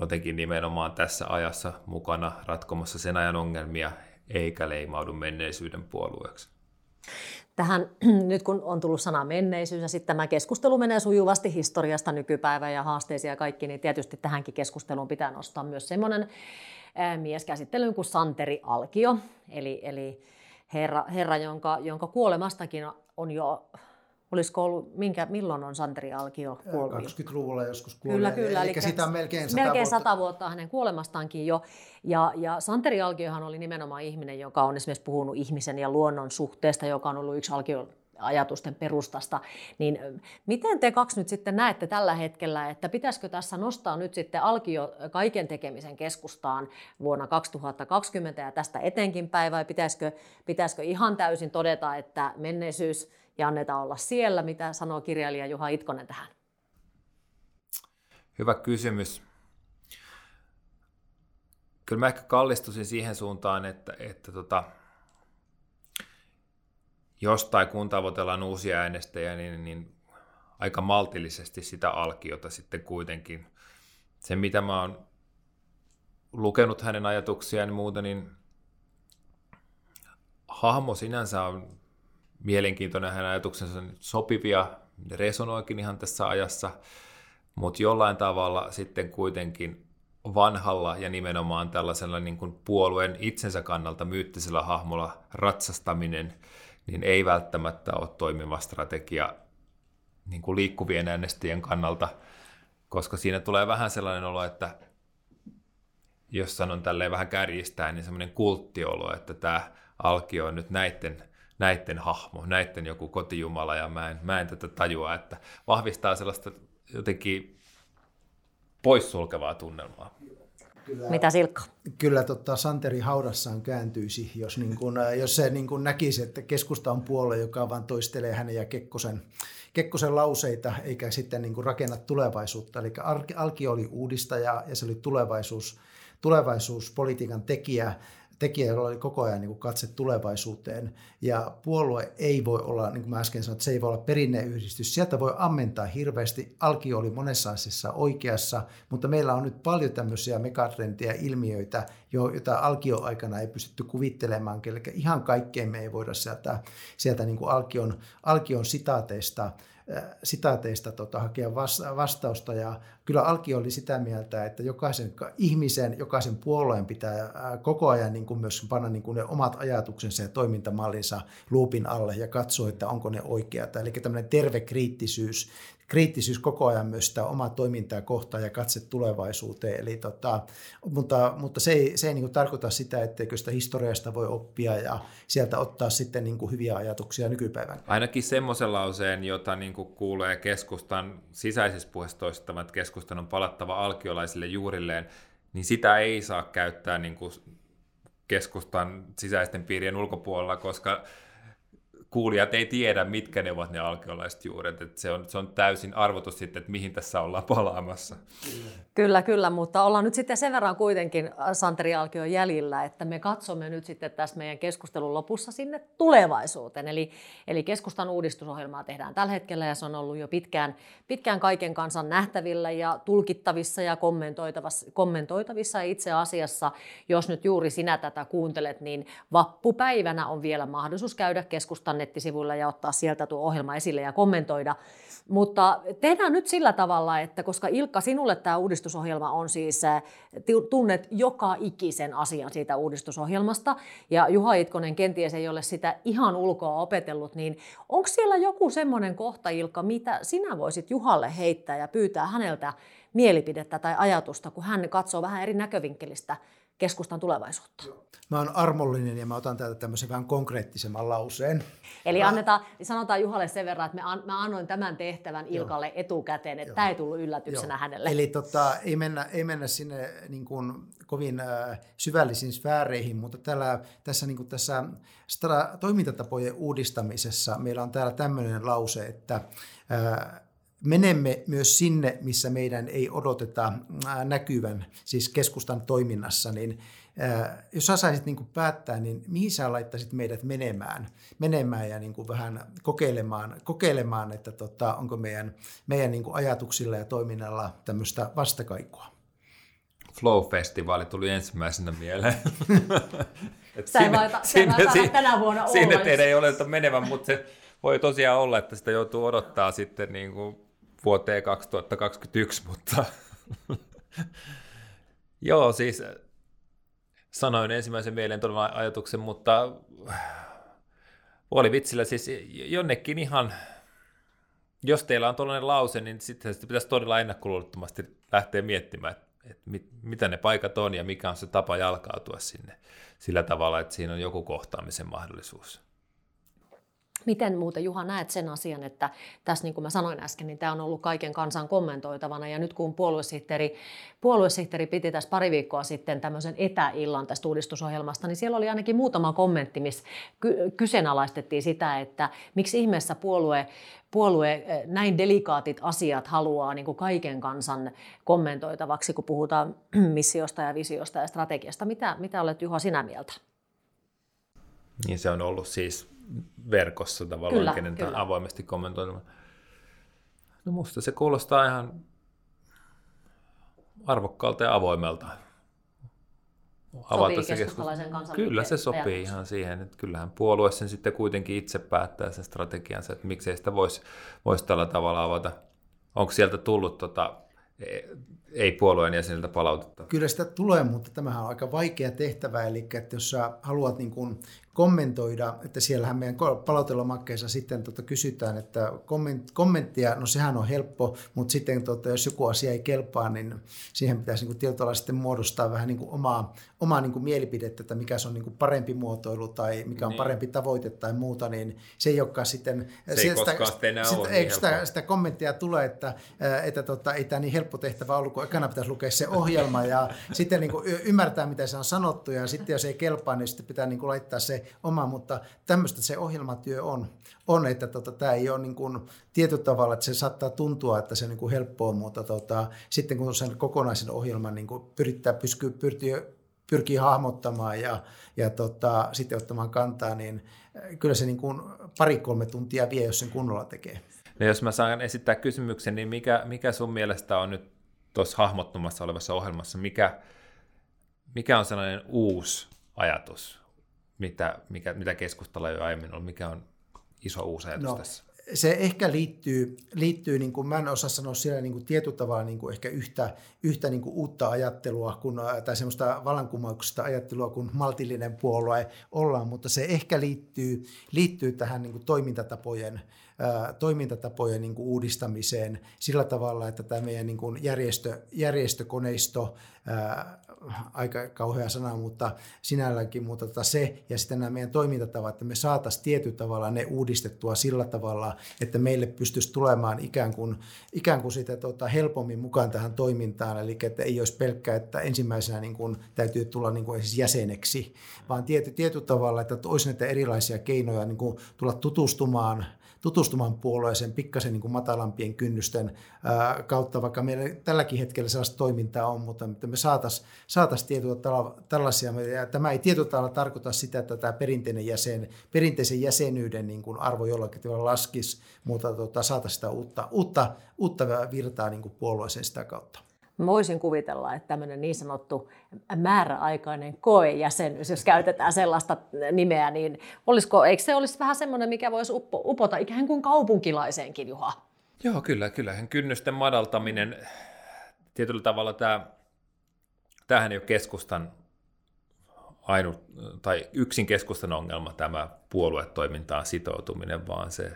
jotenkin nimenomaan tässä ajassa mukana ratkomassa sen ajan ongelmia, eikä leimaudu menneisyyden puolueeksi tähän, nyt kun on tullut sana menneisyys ja sitten tämä keskustelu menee sujuvasti historiasta nykypäivään ja haasteisiin ja kaikki, niin tietysti tähänkin keskusteluun pitää nostaa myös semmoinen mies käsittelyyn kuin Santeri Alkio, eli, eli herra, herra jonka, jonka kuolemastakin on jo Olisiko ollut, minkä, milloin on Santeri Alkio kuollut? 20-luvulla joskus kuollut. Kyllä, kyllä. Eli, eli sitä on melkein sata melkein vuotta. sata vuotta hänen kuolemastaankin jo. Ja, ja Santeri Alkiohan oli nimenomaan ihminen, joka on esimerkiksi puhunut ihmisen ja luonnon suhteesta, joka on ollut yksi Alkio ajatusten perustasta, niin miten te kaksi nyt sitten näette tällä hetkellä, että pitäisikö tässä nostaa nyt sitten alkio kaiken tekemisen keskustaan vuonna 2020 ja tästä etenkin päivää, pitäisikö, pitäisikö ihan täysin todeta, että menneisyys ja annetaan olla siellä. Mitä sanoo kirjailija Juha Itkonen tähän? Hyvä kysymys. Kyllä mä ehkä kallistusin siihen suuntaan, että, että tota, jos tai kun tavoitellaan uusia äänestäjiä, niin, niin aika maltillisesti sitä alkiota sitten kuitenkin. Se, mitä mä oon lukenut hänen ajatuksiaan ja muuta, niin hahmo sinänsä on mielenkiintoinen hänen ajatuksensa sopivia, ne resonoikin ihan tässä ajassa, mutta jollain tavalla sitten kuitenkin vanhalla ja nimenomaan tällaisella niin kuin puolueen itsensä kannalta myyttisellä hahmolla ratsastaminen, niin ei välttämättä ole toimiva strategia niin kuin liikkuvien äänestäjien kannalta, koska siinä tulee vähän sellainen olo, että jos sanon tälleen vähän kärjistää, niin semmoinen kulttiolo, että tämä Alkio on nyt näiden näiden hahmo, näiden joku kotijumala ja mä en, mä en tätä tajua, että vahvistaa sellaista jotenkin poissulkevaa tunnelmaa. Kyllä, Mitä Silkka? Kyllä tota, Santeri haudassaan kääntyisi, jos, niin kun, jos se niin kun näkisi, että keskusta on puolue, joka vaan toistelee hänen ja Kekkosen, Kekkosen lauseita, eikä sitten niin rakenna tulevaisuutta. Eli Alki oli uudistaja ja se oli tulevaisuus, tulevaisuuspolitiikan tekijä tekijä, jolla oli koko ajan niin kuin katse tulevaisuuteen. Ja puolue ei voi olla, niin kuin mä äsken sanoin, että se ei voi olla perinneyhdistys. Sieltä voi ammentaa hirveästi. Alkio oli monessa asiassa oikeassa, mutta meillä on nyt paljon tämmöisiä megatrendejä, ilmiöitä, joita Alkio-aikana ei pystytty kuvittelemaan, eli ihan kaikkeen me ei voida sieltä, sieltä niin kuin Alkion, Alkion sitaateista sitaateista tota, hakea vastausta. Ja kyllä Alki oli sitä mieltä, että jokaisen ihmisen, jokaisen puolueen pitää koko ajan niin kuin myös panna niin kuin ne omat ajatuksensa ja toimintamallinsa luupin alle ja katsoa, että onko ne oikeat. Eli tämmöinen terve kriittisyys kriittisyys koko ajan myös sitä omaa toimintaa kohtaan ja katse tulevaisuuteen. Eli tota, mutta, mutta se ei, se ei niin kuin tarkoita sitä, etteikö sitä historiasta voi oppia ja sieltä ottaa sitten niin kuin hyviä ajatuksia nykypäivän. Ainakin semmoisen lauseen, jota niin kuin kuulee keskustan sisäisessä puheessa toistamaan, että keskustan on palattava alkiolaisille juurilleen, niin sitä ei saa käyttää niin kuin keskustan sisäisten piirien ulkopuolella, koska kuulijat ei tiedä, mitkä ne ovat ne alkeolaiset juuret. Että se, on, se on täysin arvotus sitten, että mihin tässä ollaan palaamassa. Kyllä, kyllä, mutta ollaan nyt sitten sen verran kuitenkin äh, Santeri Alkio jäljillä, että me katsomme nyt sitten tässä meidän keskustelun lopussa sinne tulevaisuuteen. Eli, eli keskustan uudistusohjelmaa tehdään tällä hetkellä ja se on ollut jo pitkään, pitkään kaiken kansan nähtävillä ja tulkittavissa ja kommentoitavissa, kommentoitavissa. Itse asiassa, jos nyt juuri sinä tätä kuuntelet, niin vappupäivänä on vielä mahdollisuus käydä keskustan nettisivuilla ja ottaa sieltä tuo ohjelma esille ja kommentoida. Mutta tehdään nyt sillä tavalla, että koska Ilkka, sinulle tämä uudistusohjelma on siis, tunnet joka ikisen asian siitä uudistusohjelmasta, ja Juha Itkonen kenties ei ole sitä ihan ulkoa opetellut, niin onko siellä joku semmoinen kohta, Ilkka, mitä sinä voisit Juhalle heittää ja pyytää häneltä mielipidettä tai ajatusta, kun hän katsoo vähän eri näkövinkkelistä keskustan tulevaisuutta? Mä oon armollinen ja mä otan täältä tämmöisen vähän konkreettisemman lauseen. Eli annetaan, sanotaan Juhalle sen verran, että mä annoin tämän tehtävän Ilkalle Joo. etukäteen, että Joo. tämä ei tullut yllätyksenä Joo. hänelle. Eli tota, ei, mennä, ei mennä sinne niin kuin, kovin äh, syvällisiin sfääreihin, mutta täällä, tässä, niin kuin tässä toimintatapojen uudistamisessa meillä on täällä tämmöinen lause, että äh, menemme myös sinne, missä meidän ei odoteta näkyvän, siis keskustan toiminnassa, niin jos sä saisit niin kuin päättää, niin mihin sä laittaisit meidät menemään, menemään ja niin kuin vähän kokeilemaan, kokeilemaan että tota, onko meidän, meidän niin kuin ajatuksilla ja toiminnalla tämmöistä vastakaikua? Flow-festivaali tuli ensimmäisenä mieleen. Sä ei vaita, sinne, sinne, tänä vuonna Sinne teidän ei oleta menevän, mutta se voi tosiaan olla, että sitä joutuu odottaa sitten niin kuin vuoteen 2021, mutta joo, siis sanoin ensimmäisen mieleen todella ajatuksen, mutta oli vitsillä siis jonnekin ihan, jos teillä on tuollainen lause, niin sitten sitä pitäisi todella ennakkoluulottomasti lähteä miettimään, että, että mit, mitä ne paikat on ja mikä on se tapa jalkautua sinne sillä tavalla, että siinä on joku kohtaamisen mahdollisuus. Miten muuten Juha näet sen asian, että tässä niin kuin mä sanoin äsken, niin tämä on ollut kaiken kansan kommentoitavana ja nyt kun puoluesihteeri, puoluesihteeri piti tässä pari viikkoa sitten tämmöisen etäillan tästä uudistusohjelmasta, niin siellä oli ainakin muutama kommentti, missä ky- kyseenalaistettiin sitä, että miksi ihmeessä puolue, puolue eh, näin delikaatit asiat haluaa niin kuin kaiken kansan kommentoitavaksi, kun puhutaan missiosta ja visiosta ja strategiasta. Mitä, mitä olet Juha sinä mieltä? Niin se on ollut siis verkossa tavallaan, kyllä, kenen kyllä. avoimesti kommentoimaan. No musta se kuulostaa ihan arvokkaalta ja avoimelta. Avata sopii keskustalaisen Kyllä se sopii ajatus. ihan siihen, että kyllähän puolue sen sitten kuitenkin itse päättää sen strategiansa, että miksei sitä voisi vois tällä tavalla avata. Onko sieltä tullut tota, e, ei puolueen jäseniltä palautetta? Kyllä sitä tulee, mutta tämähän on aika vaikea tehtävä, eli että jos sä haluat niin kuin kommentoida, että siellähän meidän palautelomakkeessa sitten tota kysytään, että komment, kommenttia, no sehän on helppo, mutta sitten tota, jos joku asia ei kelpaa, niin siihen pitäisi niin kuin tietyllä sitten muodostaa vähän niin kuin omaa, omaa niin kuin mielipidettä, että mikä se on niin kuin parempi muotoilu tai mikä on niin. parempi tavoite tai muuta, niin se ei olekaan sitten... Se ei sitä, sitä, enää sitä, niin sitä, sitä kommenttia tulee, että, että tota, ei tämä niin helppo tehtävä ollut, kun ekana pitäisi lukea se ohjelma ja sitten niin kuin ymmärtää, mitä se on sanottu ja sitten jos ei kelpaa, niin sitten pitää niin kuin laittaa se oma, mutta tämmöistä se ohjelmatyö on, on että tota, tämä ei ole niin kuin tietyllä tavalla, että se saattaa tuntua, että se on niin kuin helppoa, mutta tota, sitten kun sen kokonaisen ohjelman niin kuin pyrittää, pystyy, pyrkii pyrkii hahmottamaan ja, ja tota, sitten ottamaan kantaa, niin kyllä se niin kuin pari-kolme tuntia vie, jos sen kunnolla tekee. No jos mä saan esittää kysymyksen, niin mikä, mikä sun mielestä on nyt tuossa hahmottumassa olevassa ohjelmassa, mikä, mikä on sellainen uusi ajatus, mitä, mikä, mitä keskustella jo aiemmin on, mikä on iso uusi ajatus no, tässä? se ehkä liittyy, liittyy niin kuin, mä en osaa sanoa siellä niin kuin tietyllä tavalla niin kuin ehkä yhtä, yhtä niin kuin uutta ajattelua kun, tai semmoista vallankumouksesta ajattelua kuin maltillinen puolue ollaan, mutta se ehkä liittyy, liittyy tähän niin kuin toimintatapojen, toimintatapojen niin kuin uudistamiseen sillä tavalla, että tämä meidän niin kuin järjestö, järjestökoneisto ää, aika kauhea sana, mutta sinälläkin, mutta tota se ja sitten nämä meidän toimintatavat, että me saataisiin tietyllä tavalla ne uudistettua sillä tavalla, että meille pystyisi tulemaan ikään kuin, ikään kuin sitä tota, helpommin mukaan tähän toimintaan, eli että ei olisi pelkkää, että ensimmäisenä niin kuin, täytyy tulla niin kuin, jäseneksi, vaan tiety, tietyllä tavalla, että olisi näitä erilaisia keinoja niin kuin, tulla tutustumaan tutustumaan puolueeseen pikkasen niin kuin matalampien kynnysten kautta, vaikka meillä tälläkin hetkellä sellaista toimintaa on, mutta että me saataisiin saatais tietyllä tällaisia, ja tämä ei tietyllä tarkoita sitä, että tämä perinteinen jäsen, perinteisen jäsenyyden niin kuin arvo jollakin tavalla laskisi, mutta tota, saataisiin sitä uutta, uutta, uutta virtaa niin kuin puolueeseen sitä kautta. Mä voisin kuvitella, että tämmöinen niin sanottu määräaikainen koejäsenyys, jos käytetään sellaista nimeä, niin olisiko, eikö se olisi vähän semmoinen, mikä voisi uppo, upota ikään kuin kaupunkilaiseenkin, Juha? Joo, kyllä, kyllähän kynnysten madaltaminen, tietyllä tavalla tämä, tämähän ei ole keskustan ainut, tai yksin keskustan ongelma tämä puoluetoimintaan sitoutuminen, vaan se,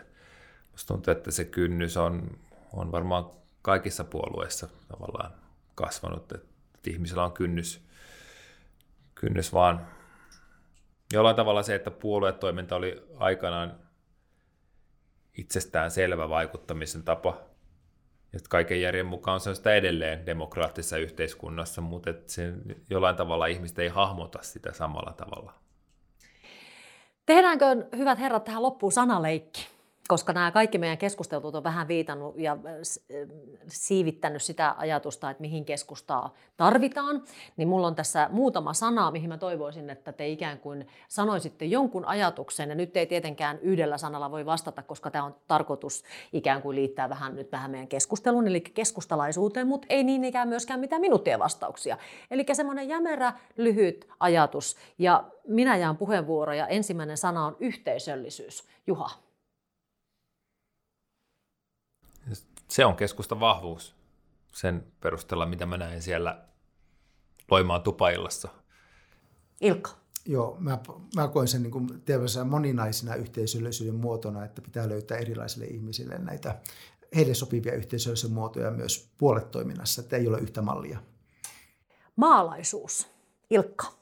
musta tuntuu, että se kynnys on, on varmaan kaikissa puolueissa tavallaan kasvanut, että ihmisellä on kynnys, kynnys vaan jollain tavalla se, että puoluetoiminta oli aikanaan itsestään selvä vaikuttamisen tapa, että kaiken järjen mukaan se on sitä edelleen demokraattisessa yhteiskunnassa, mutta että se jollain tavalla ihmiset ei hahmota sitä samalla tavalla. Tehdäänkö, hyvät herrat, tähän loppuun sanaleikki? Koska nämä kaikki meidän keskustelut on vähän viitannut ja äh, äh, siivittänyt sitä ajatusta, että mihin keskustaa tarvitaan, niin mulla on tässä muutama sana, mihin mä toivoisin, että te ikään kuin sanoisitte jonkun ajatuksen, ja nyt ei tietenkään yhdellä sanalla voi vastata, koska tämä on tarkoitus ikään kuin liittää vähän nyt vähän meidän keskusteluun, eli keskustalaisuuteen, mutta ei niin ikään myöskään mitään minuuttien vastauksia. Eli semmoinen jämerä, lyhyt ajatus, ja minä jään puheenvuoroja. Ensimmäinen sana on yhteisöllisyys. Juha. Se on keskustan vahvuus sen perusteella, mitä mä näin siellä Loimaan tupaillassa. Ilkka. Joo, mä, mä koen sen niin kuin moninaisena yhteisöllisyyden muotona, että pitää löytää erilaisille ihmisille näitä heille sopivia yhteisöllisiä muotoja myös puoletoiminnassa, että ei ole yhtä mallia. Maalaisuus. Ilkka.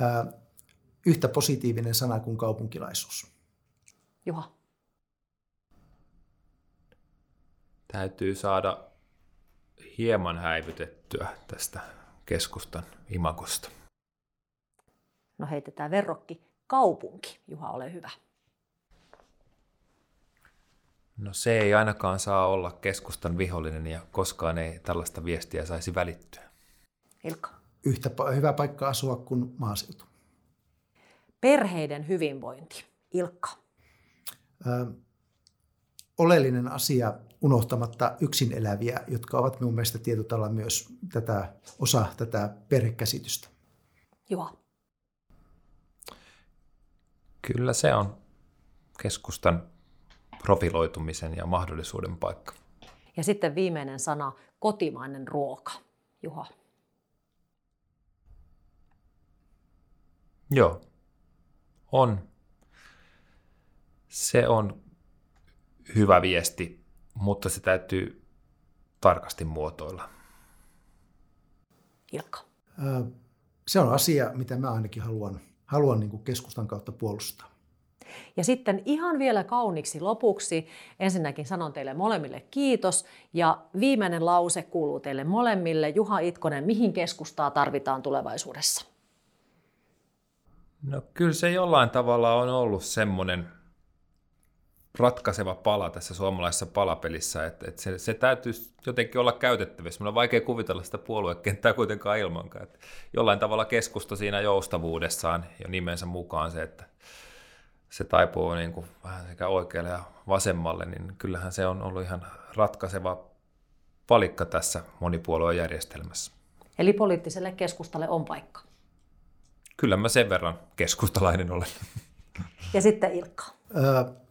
Ää, yhtä positiivinen sana kuin kaupunkilaisuus. Juha. Täytyy saada hieman häivytettyä tästä keskustan imakosta. No heitetään verrokki. Kaupunki. Juha, ole hyvä. No se ei ainakaan saa olla keskustan vihollinen ja koskaan ei tällaista viestiä saisi välittyä. Ilkka. Yhtä hyvä paikka asua kuin maaseutu. Perheiden hyvinvointi. Ilkka. Ö, oleellinen asia unohtamatta yksin eläviä, jotka ovat minun mielestä tietyllä myös tätä, osa tätä perhekäsitystä. Joo. Kyllä se on keskustan profiloitumisen ja mahdollisuuden paikka. Ja sitten viimeinen sana, kotimainen ruoka. Juha. Joo, on. Se on hyvä viesti mutta se täytyy tarkasti muotoilla. Ilkka. Se on asia, mitä mä ainakin haluan, haluan niin kuin keskustan kautta puolustaa. Ja sitten ihan vielä kauniksi lopuksi ensinnäkin sanon teille molemmille kiitos. Ja viimeinen lause kuuluu teille molemmille. Juha Itkonen, mihin keskustaa tarvitaan tulevaisuudessa? No kyllä se jollain tavalla on ollut semmoinen ratkaiseva pala tässä suomalaisessa palapelissä, että, että se, se täytyy jotenkin olla käytettävissä. Minulla on vaikea kuvitella sitä puoluekenttää kuitenkaan ilmankaan. Että jollain tavalla keskusta siinä joustavuudessaan jo nimensä mukaan se, että se taipuu niin kuin vähän sekä oikealle ja vasemmalle, niin kyllähän se on ollut ihan ratkaiseva palikka tässä monipuoluejärjestelmässä. Eli poliittiselle keskustalle on paikka. Kyllä mä sen verran keskustalainen olen. Ja sitten Ilkka.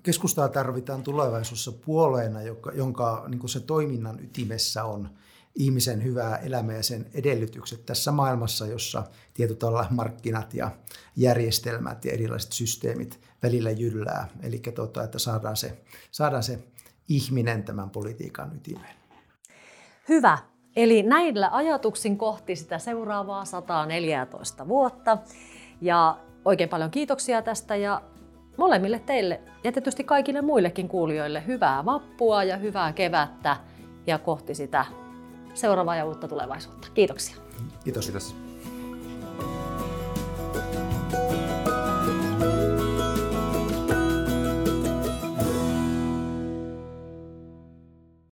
Keskustaa tarvitaan tulevaisuudessa puolueena, jonka, jonka niin se toiminnan ytimessä on ihmisen hyvää elämää ja sen edellytykset tässä maailmassa, jossa tietyllä markkinat ja järjestelmät ja erilaiset systeemit välillä jyllää. Eli tuota, että saadaan se, saadaan se ihminen tämän politiikan ytimeen. Hyvä. Eli näillä ajatuksin kohti sitä seuraavaa 114 vuotta. Ja oikein paljon kiitoksia tästä ja molemmille teille ja tietysti kaikille muillekin kuulijoille hyvää vappua ja hyvää kevättä ja kohti sitä seuraavaa ja uutta tulevaisuutta. Kiitoksia. Kiitos. Kiitos.